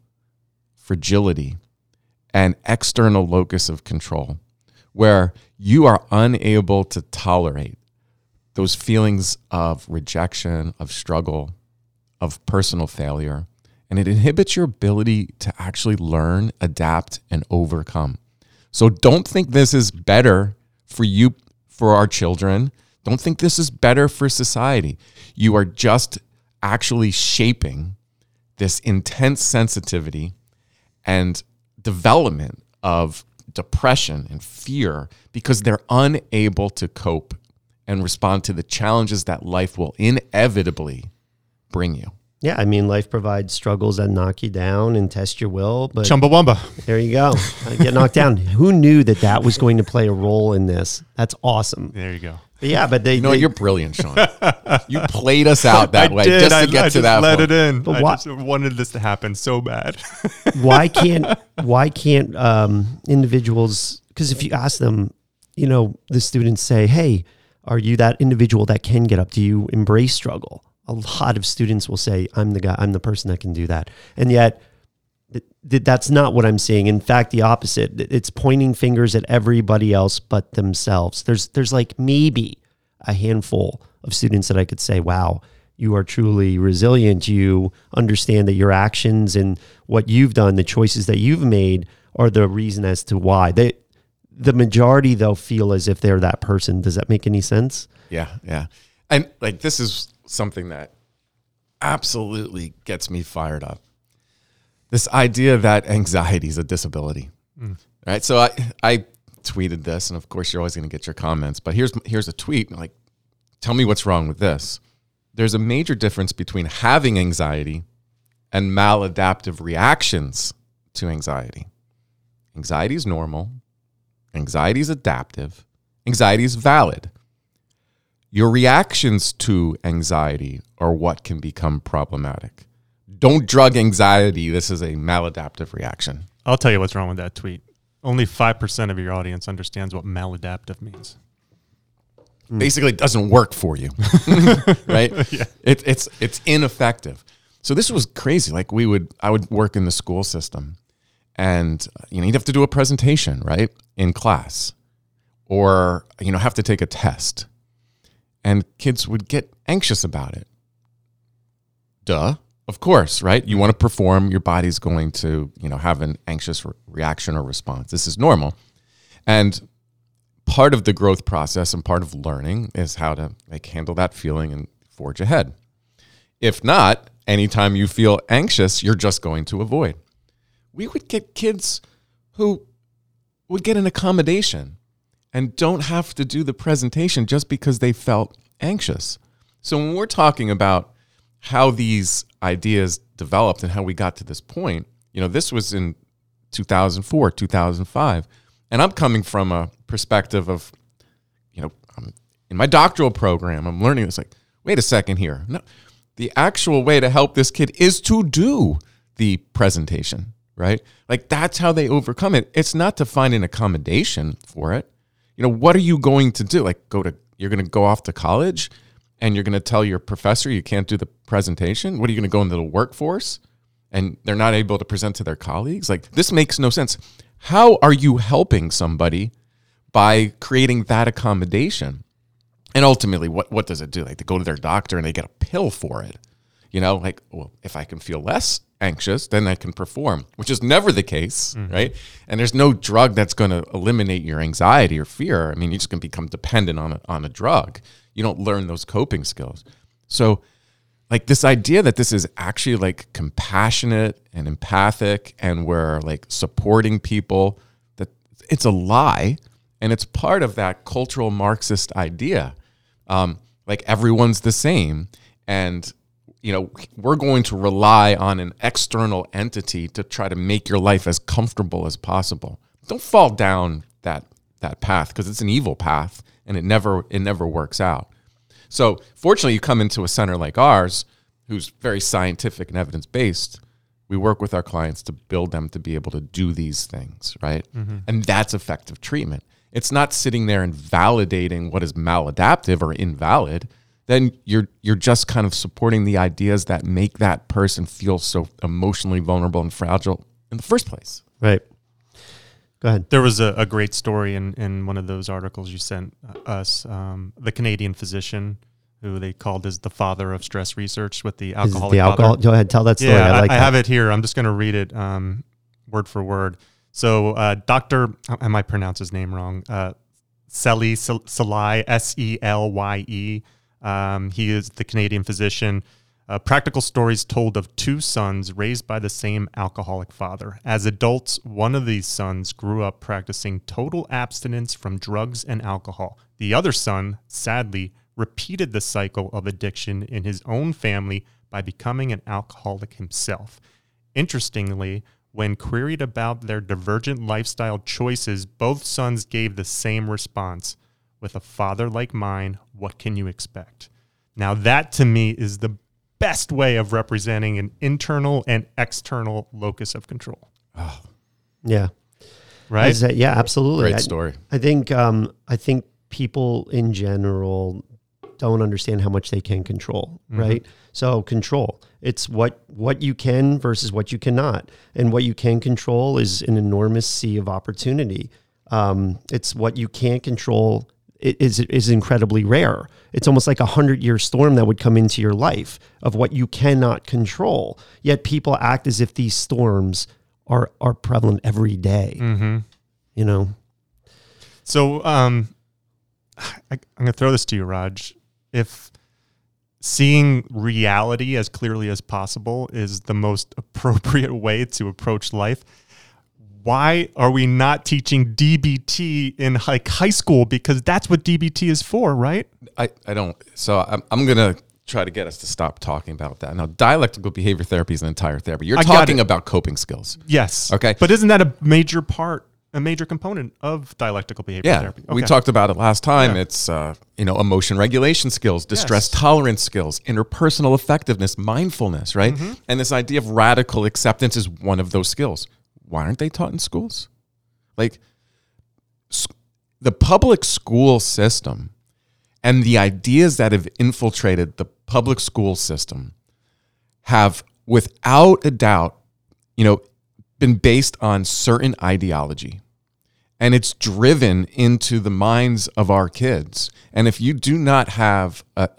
Speaker 3: fragility and external locus of control where you are unable to tolerate those feelings of rejection, of struggle, of personal failure. And it inhibits your ability to actually learn, adapt, and overcome. So don't think this is better for you, for our children. Don't think this is better for society. You are just actually shaping this intense sensitivity and development of depression and fear because they're unable to cope and respond to the challenges that life will inevitably bring you.
Speaker 1: Yeah, I mean, life provides struggles that knock you down and test your will, but
Speaker 2: Chumbawamba.
Speaker 1: there you go. Get knocked down. Who knew that that was going to play a role in this? That's awesome.
Speaker 2: There you go.
Speaker 1: But yeah, but they,
Speaker 3: You know,
Speaker 1: they-
Speaker 3: you're brilliant, Sean. you played us out that
Speaker 2: I
Speaker 3: way
Speaker 2: did.
Speaker 3: just to
Speaker 2: I,
Speaker 3: get
Speaker 2: I
Speaker 3: to
Speaker 2: just
Speaker 3: that
Speaker 2: let
Speaker 3: point.
Speaker 2: it in.
Speaker 1: But
Speaker 2: I
Speaker 1: why-
Speaker 2: just wanted this to happen so bad.
Speaker 1: why can't why can't um, individuals? Because if you ask them, you know, the students say, "Hey, are you that individual that can get up? Do you embrace struggle?" A lot of students will say, "I'm the guy. I'm the person that can do that," and yet. Th- th- That's not what I'm seeing. In fact, the opposite. It's pointing fingers at everybody else but themselves. There's there's like maybe a handful of students that I could say, "Wow, you are truly resilient. You understand that your actions and what you've done, the choices that you've made, are the reason as to why." They, the majority, though, feel as if they're that person. Does that make any sense?
Speaker 3: Yeah, yeah. And like this is something that absolutely gets me fired up. This idea that anxiety is a disability. Hmm. Right? So I I tweeted this and of course you're always going to get your comments, but here's here's a tweet like tell me what's wrong with this. There's a major difference between having anxiety and maladaptive reactions to anxiety. Anxiety is normal. Anxiety is adaptive. Anxiety is valid. Your reactions to anxiety are what can become problematic. Don't drug anxiety. This is a maladaptive reaction.
Speaker 2: I'll tell you what's wrong with that tweet. Only 5% of your audience understands what maladaptive means. Mm.
Speaker 3: Basically, it doesn't work for you, right? It, it's it's ineffective. So this was crazy. Like we would, I would work in the school system, and you know you'd have to do a presentation, right, in class, or you know have to take a test, and kids would get anxious about it. Duh. Of course, right? You want to perform, your body's going to, you know, have an anxious re- reaction or response. This is normal. And part of the growth process and part of learning is how to like handle that feeling and forge ahead. If not, anytime you feel anxious, you're just going to avoid. We would get kids who would get an accommodation and don't have to do the presentation just because they felt anxious. So when we're talking about how these ideas developed and how we got to this point, you know, this was in 2004, 2005. And I'm coming from a perspective of, you know, I'm in my doctoral program, I'm learning this like, wait a second here. No, the actual way to help this kid is to do the presentation, right? Like that's how they overcome it. It's not to find an accommodation for it. You know, what are you going to do? Like go to you're going to go off to college and you're going to tell your professor you can't do the presentation? What are you going to go into the workforce and they're not able to present to their colleagues? Like this makes no sense. How are you helping somebody by creating that accommodation? And ultimately, what, what does it do? Like they go to their doctor and they get a pill for it. You know, like, well, if I can feel less anxious, then I can perform, which is never the case, mm-hmm. right? And there's no drug that's going to eliminate your anxiety or fear. I mean, you're just going to become dependent on a, on a drug. You don't learn those coping skills. So, like this idea that this is actually like compassionate and empathic and we're like supporting people that it's a lie and it's part of that cultural marxist idea um, like everyone's the same and you know we're going to rely on an external entity to try to make your life as comfortable as possible don't fall down that that path because it's an evil path and it never it never works out so fortunately you come into a center like ours who's very scientific and evidence based, we work with our clients to build them to be able to do these things, right? Mm-hmm. And that's effective treatment. It's not sitting there and validating what is maladaptive or invalid. Then you're you're just kind of supporting the ideas that make that person feel so emotionally vulnerable and fragile in the first place.
Speaker 1: Right. Go ahead.
Speaker 2: There was a, a great story in, in one of those articles you sent us. Um, the Canadian physician who they called as the father of stress research with the alcoholic
Speaker 1: the alcohol?
Speaker 2: father.
Speaker 1: Go ahead. Tell that story.
Speaker 2: Yeah,
Speaker 1: I like
Speaker 2: I, have it here. I'm just going to read it um, word for word. So, uh, Dr. I might pronounce his name wrong. Uh, Sely Selye, S E L Y E. Um, he is the Canadian physician. Uh, practical stories told of two sons raised by the same alcoholic father. As adults, one of these sons grew up practicing total abstinence from drugs and alcohol. The other son, sadly, repeated the cycle of addiction in his own family by becoming an alcoholic himself. Interestingly, when queried about their divergent lifestyle choices, both sons gave the same response With a father like mine, what can you expect? Now, that to me is the best way of representing an internal and external locus of control, Oh.
Speaker 1: yeah.
Speaker 2: right?
Speaker 1: Is that- yeah, absolutely.
Speaker 3: Great
Speaker 1: I-
Speaker 3: story.
Speaker 1: I think um, I think people in general don't understand how much they can control, right? So control. It's what what you can versus what you cannot, and what you can control is an enormous sea of opportunity. Um, it's what you can't control i- is is incredibly rare. It's almost like a hundred year storm that would come into your life of what you cannot control. Yet people act as if these storms are are prevalent every day.
Speaker 2: mm-hmm.
Speaker 1: You know,
Speaker 2: So um, I, I'm going to throw this to you, Raj. If seeing reality as clearly as possible is the most appropriate way to approach life, why are we not teaching DBT in like high school? Because that's what DBT is for, right?
Speaker 3: I, I don't. So I'm, I'm going to try to get us to stop talking about that. Now, dialectical behavior therapy is an entire therapy. You're
Speaker 2: I
Speaker 3: talking about coping skills.
Speaker 2: Yes.
Speaker 3: Okay.
Speaker 2: But isn't that a major part, a major component of dialectical behavior
Speaker 3: Yeah,
Speaker 2: therapy?
Speaker 3: we talked about it last time.
Speaker 2: Yeah.
Speaker 3: It's uh, you know emotion regulation skills, distress
Speaker 2: Yes.
Speaker 3: tolerance skills, interpersonal effectiveness, mindfulness, right?
Speaker 2: Mm-hmm.
Speaker 3: And this idea of radical acceptance is one of those skills. Why aren't they taught in schools? Like the public school system and the ideas that have infiltrated the public school system have without a doubt, you know, been based on certain ideology and it's driven into the minds of our kids. And if you do not have a,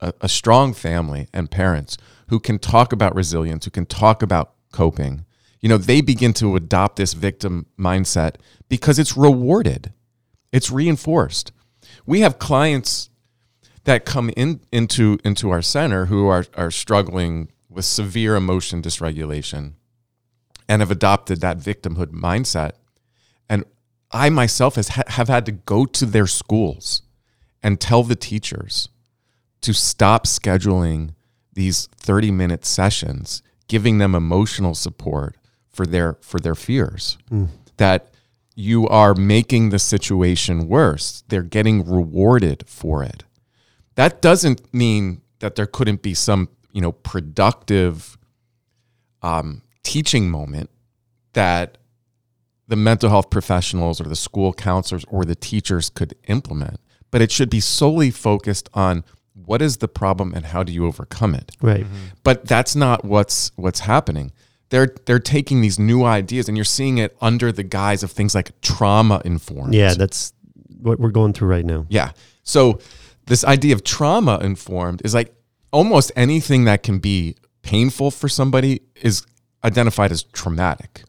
Speaker 3: a- a strong family and parents who can talk about resilience, who can talk about coping, you know, they begin to adopt this victim mindset because it's rewarded, it's reinforced. We have clients that come in into into our center who are are struggling with severe emotion dysregulation and have adopted that victimhood mindset and I myself has ha- have had to go to their schools and tell the teachers to stop scheduling these 30 minute sessions giving them emotional support for their for their fears. That you are making the situation worse. They're getting rewarded for it. That doesn't mean that there couldn't be some you know productive um, teaching moment that the mental health professionals or the school counselors or the teachers could implement. But it should be solely focused on what is the problem and how do you overcome it?
Speaker 1: Right?
Speaker 3: but that's not what's what's happening they're they're taking these new ideas and you're seeing it under the guise of things like trauma informed
Speaker 1: Yeah, that's what we're going through right now.
Speaker 3: yeah. So this idea of trauma informed is like almost anything that can be painful for somebody is identified as traumatic,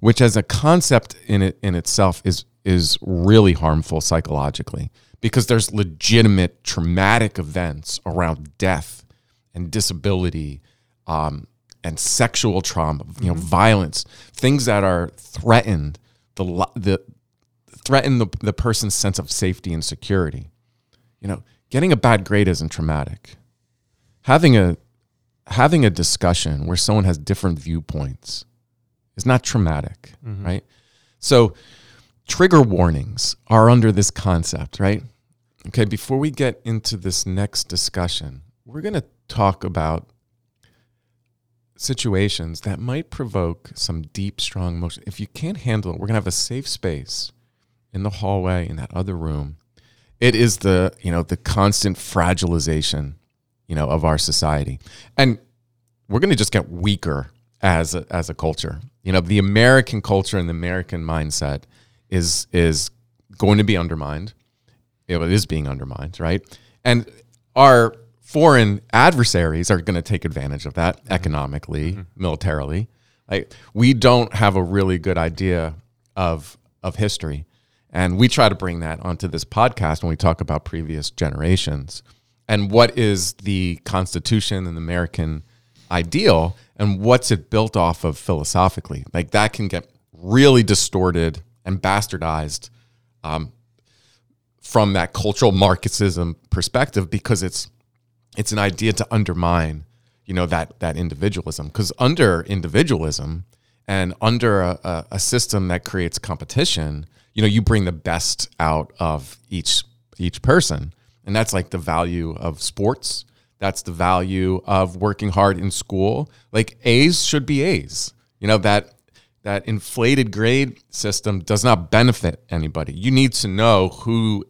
Speaker 3: which as a concept in it in itself is is really harmful psychologically because there's legitimate traumatic events around death and disability um, and sexual trauma, you know, mm-hmm. violence, things that are threatened the the threaten the, the person's sense of safety and security. You know, getting a bad grade isn't traumatic. Having a having a discussion where someone has different viewpoints is not traumatic, mm-hmm. right? So trigger warnings are under this concept, right? Okay, before we get into this next discussion, we're going to talk about situations that might provoke some deep, strong emotion. If you can't handle it, we're gonna have a safe space in the hallway in that other room. It is the you know the constant fragilization, you know, of our society, and we're gonna just get weaker as a, as a culture. You know, the American culture and the American mindset is is going to be undermined. It is being undermined, right? And our foreign adversaries are going to take advantage of that economically, mm-hmm. militarily. Like we don't have a really good idea of of history, and we try to bring that onto this podcast when we talk about previous generations and what is the Constitution and the American ideal and what's it built off of philosophically. Like that can get really distorted and bastardized um, from that cultural Marxism perspective because it's it's an idea to undermine you know that that individualism because under individualism and under a, a, system that creates competition you know you bring the best out of each each person and that's like the value of sports that's the value of working hard in school. Like A's should be A's. You know, that that inflated grade system does not benefit anybody. You need to know who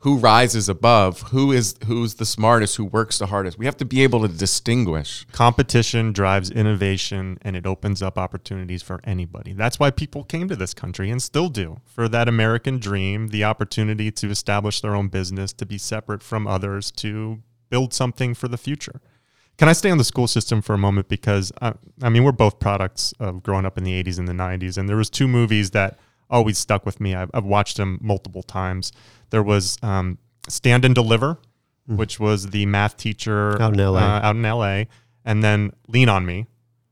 Speaker 3: who rises above, who is who's the smartest, who works the hardest. We have to be able to distinguish.
Speaker 2: Competition drives innovation and it opens up opportunities for anybody. That's why people came to this country and still do. For that American dream, the opportunity to establish their own business, to be separate from others, to build something for the future. Can I stay on the school system for a moment? Because I, I mean, we're both products of growing up in the 80s and the 90s, and there was two movies that always stuck with me. I've, I've watched them multiple times. There was um, Stand and Deliver, mm. which was the math teacher
Speaker 1: out in LA.
Speaker 2: Uh, out in LA, and then Lean on Me,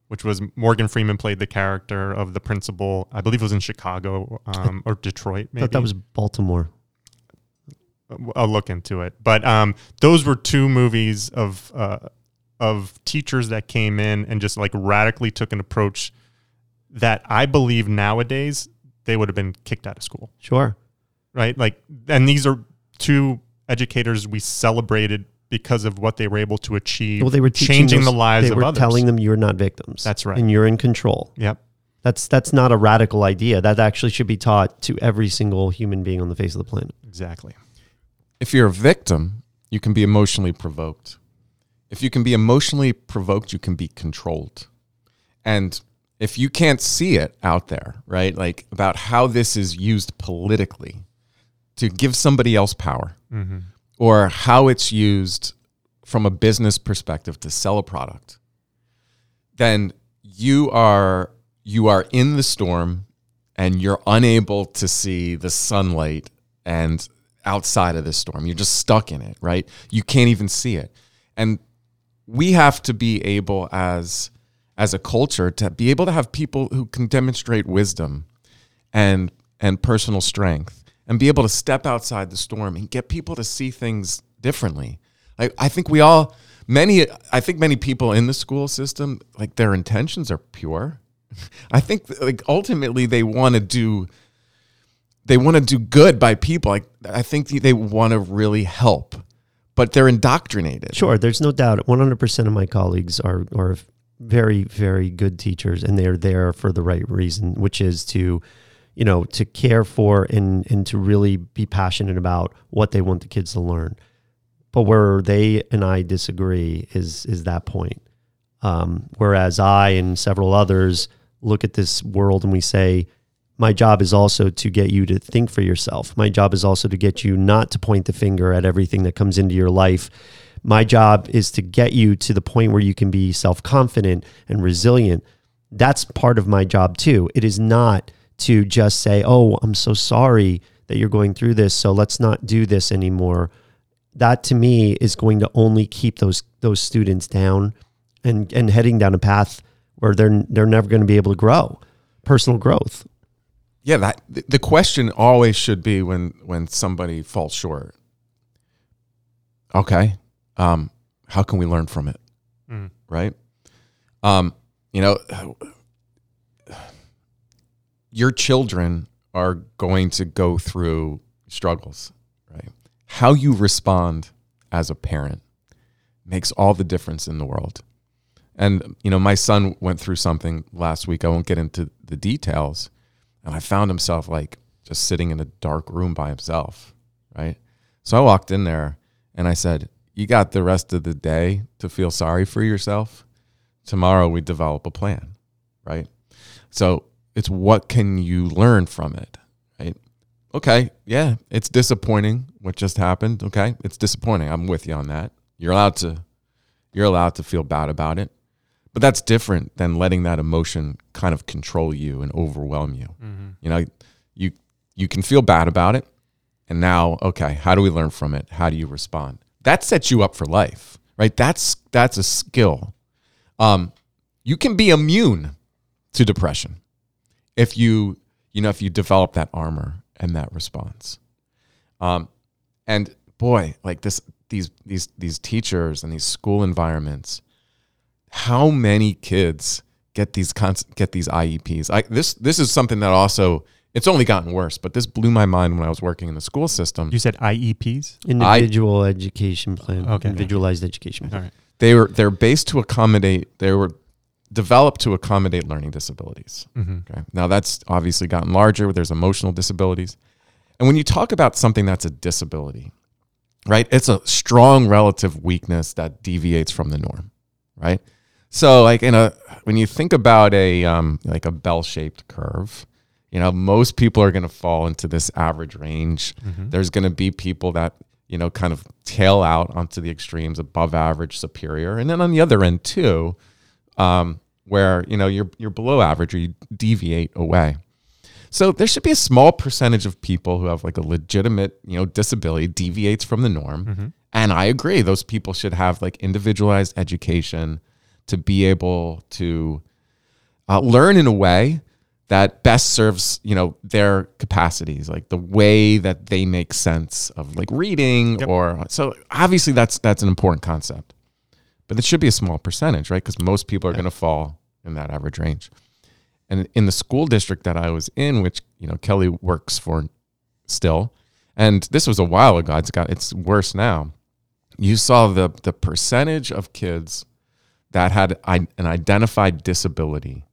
Speaker 2: which was Morgan Freeman played the character of the principal. I believe it was in Chicago um, or Detroit. Maybe
Speaker 1: I thought that was Baltimore.
Speaker 2: I'll look into it. But um, those were two movies of uh, of teachers that came in and just like radically took an approach that I believe nowadays they would have been kicked out of school.
Speaker 1: Sure.
Speaker 2: Right. Like, and these are two educators we celebrated because of what they were able to achieve.
Speaker 1: Well, they were
Speaker 2: changing
Speaker 1: those,
Speaker 2: the lives
Speaker 1: they were
Speaker 2: others.
Speaker 1: telling them you're not victims.
Speaker 2: That's right.
Speaker 1: And you're in control.
Speaker 2: Yep.
Speaker 1: That's that's not a radical idea. That actually should be taught to every single human being on the face of the planet.
Speaker 2: Exactly.
Speaker 3: If you're a victim, you can be emotionally provoked. If you can be emotionally provoked, you can be controlled. And if you can't see it out there, right, like about how this is used politically to give somebody else power, mm-hmm. or how it's used from a business perspective to sell a product, then you are you are in the storm and you're unable to see the sunlight and outside of this storm. You're just stuck in it, right? You can't even see it. And we have to be able as as a culture to be able to have people who can demonstrate wisdom and and personal strength and be able to step outside the storm and get people to see things differently. Like I think we all many I think many people in the school system like their intentions are pure. I think like ultimately they want to do they want to do good by people. Like I think they want to really help, but they're indoctrinated.
Speaker 1: Sure, there's no doubt. 100% of my colleagues are are very very good teachers, and they're there for the right reason, which is to you know to care for and and to really be passionate about what they want the kids to learn. But where they and I disagree is is that point. Um, whereas I and several others look at this world and we say my job is also to get you to think for yourself. My job is also to get you not to point the finger at everything that comes into your life. My job is to get you to the point where you can be self confident and resilient. That's part of my job too. It is not to just say, oh, I'm so sorry that you're going through this, so let's not do this anymore. That to me is going to only keep those those students down and and heading down a path where they're they're never going to be able to grow, personal growth
Speaker 3: yeah, that the question always should be when when somebody falls short. Okay, um, how can we learn from it? Mm. Right? Um, you know, your children are going to go through struggles, right? How you respond as a parent makes all the difference in the world. And you know, my son went through something last week. I won't get into the details, and I found himself like just sitting in a dark room by himself, right? So I walked in there and I said, "You got the rest of the day to feel sorry for yourself. Tomorrow we develop a plan, right?" So it's what can you learn from it, right? Okay, yeah, it's disappointing what just happened. Okay, it's disappointing. I'm with you on that. You're allowed to you're allowed to feel bad about it. But that's different than letting that emotion kind of control you and overwhelm you.
Speaker 2: Mm-hmm.
Speaker 3: You know, you you can feel bad about it. And now, okay, how do we learn from it? How do you respond? That sets you up for life, right? That's that's a skill. Um, you can be immune to depression if you you know if you develop that armor and that response. Um, and boy, like this, these these these teachers and these school environments, how many kids get these get these IEPs? I, this this is something that also it's only gotten worse, but this blew my mind when I was working in the school system.
Speaker 2: You said IEPs.
Speaker 1: Individual education plan.
Speaker 2: Okay.
Speaker 1: Individualized education plan.
Speaker 2: All right.
Speaker 3: They were they're based to accommodate they were developed to accommodate learning disabilities.
Speaker 2: Mm-hmm.
Speaker 3: Okay. Now that's obviously gotten larger. There's emotional disabilities. And when you talk about something that's a disability, right? It's a strong relative weakness that deviates from the norm, right? So like in a when you think about a um, like a bell-shaped curve, you know, most people are going to fall into this average range.
Speaker 2: Mm-hmm.
Speaker 3: There's going to be people that, you know, kind of tail out onto the extremes, above average, superior. And then on the other end too, um, where you know you're you're below average or you deviate away. So there should be a small percentage of people who have like a legitimate you know disability deviates from the norm,
Speaker 2: Mm-hmm.
Speaker 3: and I agree those people should have like individualized education to be able to uh, learn in a way that best serves you know their capacities like the way that they make sense of like reading
Speaker 2: Yep.
Speaker 3: or so obviously that's that's an important concept but it should be a small percentage, right? Because most people are going to fall in that average range. And in the school district that I was in, which you know Kelly works for still, and this was a while ago. It's got it's worse now. You saw the the percentage of kids that had an identified disability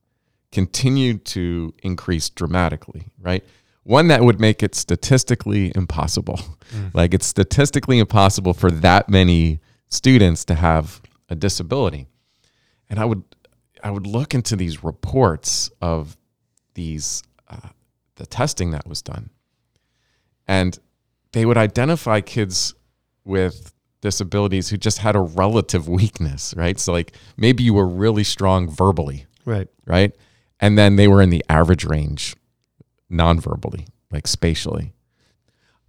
Speaker 3: continued to increase dramatically, right? One that would make it statistically impossible. Like it's statistically impossible for that many students to have a disability. And I would I would look into these reports of these uh, the testing that was done. And they would identify kids with disabilities who just had a relative weakness, right? So like maybe you were really strong verbally,
Speaker 1: Right.
Speaker 3: right? And then they were in the average range non-verbally, like spatially.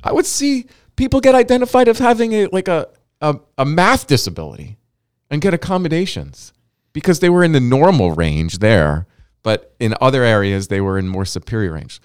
Speaker 3: I would see people get identified as having a like a, a, a math disability and get accommodations because they were in the normal range there, but in other areas they were in more superior range.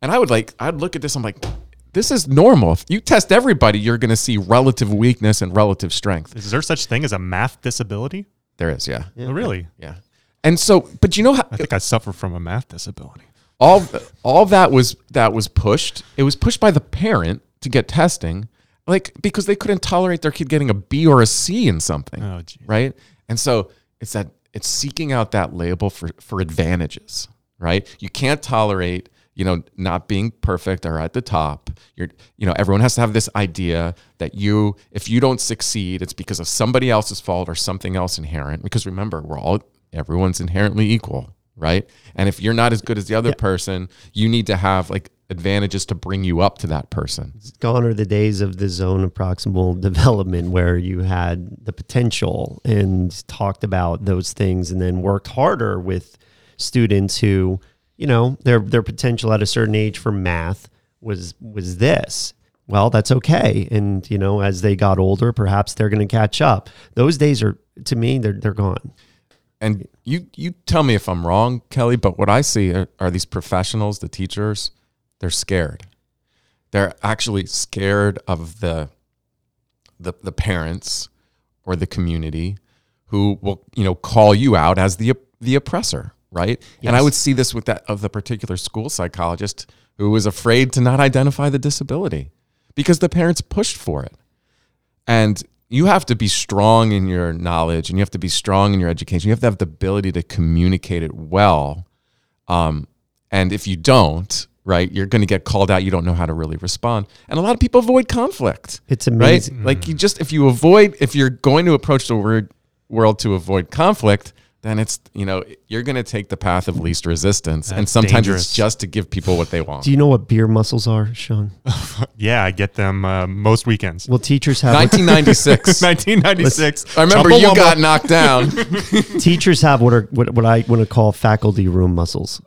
Speaker 3: And I would like I'd look at this, I'm like, this is normal. If you test everybody, you're gonna see relative weakness and relative strength.
Speaker 2: Is there such thing as a math disability?
Speaker 3: There is, yeah.
Speaker 1: Yeah.
Speaker 2: Oh, really?
Speaker 3: Yeah. And so, but you know how
Speaker 2: I think I suffer from a math disability.
Speaker 3: all all that was that was pushed. It was pushed by the parent to get testing, like because they couldn't tolerate their kid getting a B or a C in something,
Speaker 2: Oh, gee.
Speaker 3: right? And so it's that it's seeking out that label for for advantages, right? You can't tolerate you know not being perfect or at the top. You're you know everyone has to have this idea that you if you don't succeed, it's because of somebody else's fault or something else inherent. Because remember, we're all everyone's inherently equal, right? And if you're not as good as the other
Speaker 1: Yeah.
Speaker 3: person, you need to have like advantages to bring you up to that person.
Speaker 1: Gone are the days of the zone of proximal development where you had the potential and talked about those things and then worked harder with students who, you know, their their potential at a certain age for math was was this. Well, that's okay. And, you know, as they got older, perhaps they're going to catch up. Those days are to me they're they're gone.
Speaker 3: And you you tell me if I'm wrong, Kelly, but what I see are, are these professionals, the teachers, they're scared. They're actually scared of the the the parents or the community who will, you know, call you out as the the oppressor, right? And I would see this with that of the particular school psychologist who was afraid to not identify the disability because the parents pushed for it. And you have to be strong in your knowledge and you have to be strong in your education. You have to have the ability to communicate it well. Um, and if you don't, right, you're going to get called out. You don't know how to really respond. And a lot of people avoid conflict.
Speaker 1: It's
Speaker 3: Right?
Speaker 1: amazing.
Speaker 3: Like you just, if you avoid, if you're going to approach the word, world to avoid conflict, then it's, you know, you're going to take the path of least resistance. and sometimes
Speaker 2: dangerous.
Speaker 3: it's just to give people what they want.
Speaker 1: Do you know what beer muscles are, Sean?
Speaker 2: Yeah, I get them uh, most weekends.
Speaker 1: Well, teachers have
Speaker 3: 1996.
Speaker 2: 1996.
Speaker 3: I remember you
Speaker 2: Chumbawamba.
Speaker 3: got knocked down.
Speaker 1: teachers have what are what, what I want to call faculty room muscles.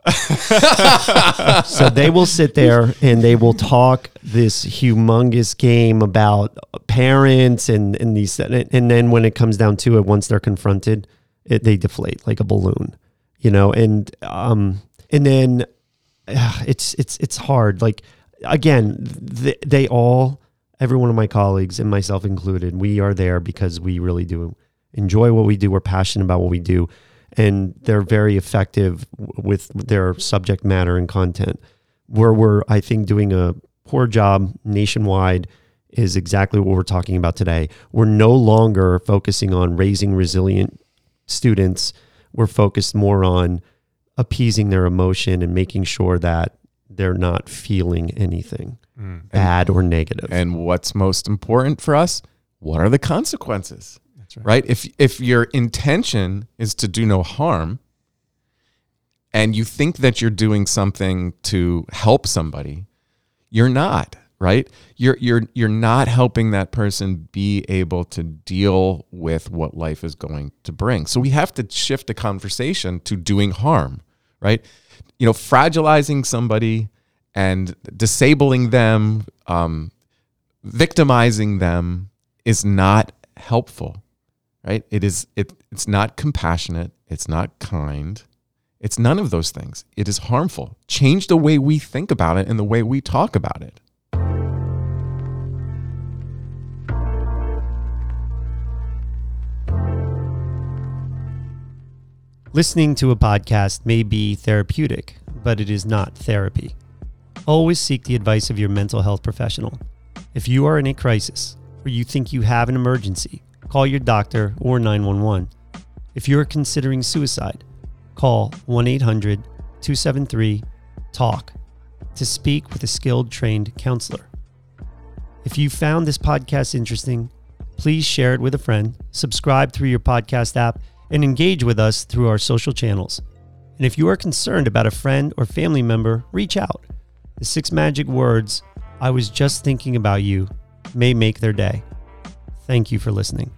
Speaker 1: so they will sit there and they will talk this humongous game about parents and and these and then when it comes down to it, once they're confronted, it, they deflate like a balloon, you know. And um and then uh, it's it's it's hard. Like again, they, they all every one of my colleagues and myself included, we are there because we really do enjoy what we do. We're passionate about what we do, and they're very effective with their subject matter and content. Where we're, I think, doing a poor job nationwide is exactly what we're talking about today. We're no longer focusing on raising resilient students. We're focused more on appeasing their emotion and making sure that they're not feeling anything
Speaker 2: Mm,
Speaker 1: bad or negative.
Speaker 3: and what's most important for us? What are the consequences?
Speaker 2: that's right.
Speaker 3: right if if your intention is to do no harm and you think that you're doing something to help somebody you're not right? You're you're you're not helping that person be able to deal with what life is going to bring. So we have to shift the conversation to doing harm right? You know fragilizing somebody and disabling them um, victimizing them is not helpful right? It is it it's not compassionate. It's not kind. It's none of those things. It is harmful. Change the way we think about it and the way we talk about it
Speaker 1: Listening to a podcast may be therapeutic, but it is not therapy. Always seek the advice of your mental health professional. If you are in a crisis or you think you have an emergency, call your doctor or 911. If you are considering suicide, call 1 800 273 TALK to speak with a skilled trained counselor. If you found this podcast interesting, please share it with a friend, subscribe through your podcast app, and engage with us through our social channels. And if you are concerned about a friend or family member, reach out. The six magic words, I was just thinking about you, may make their day. Thank you for listening.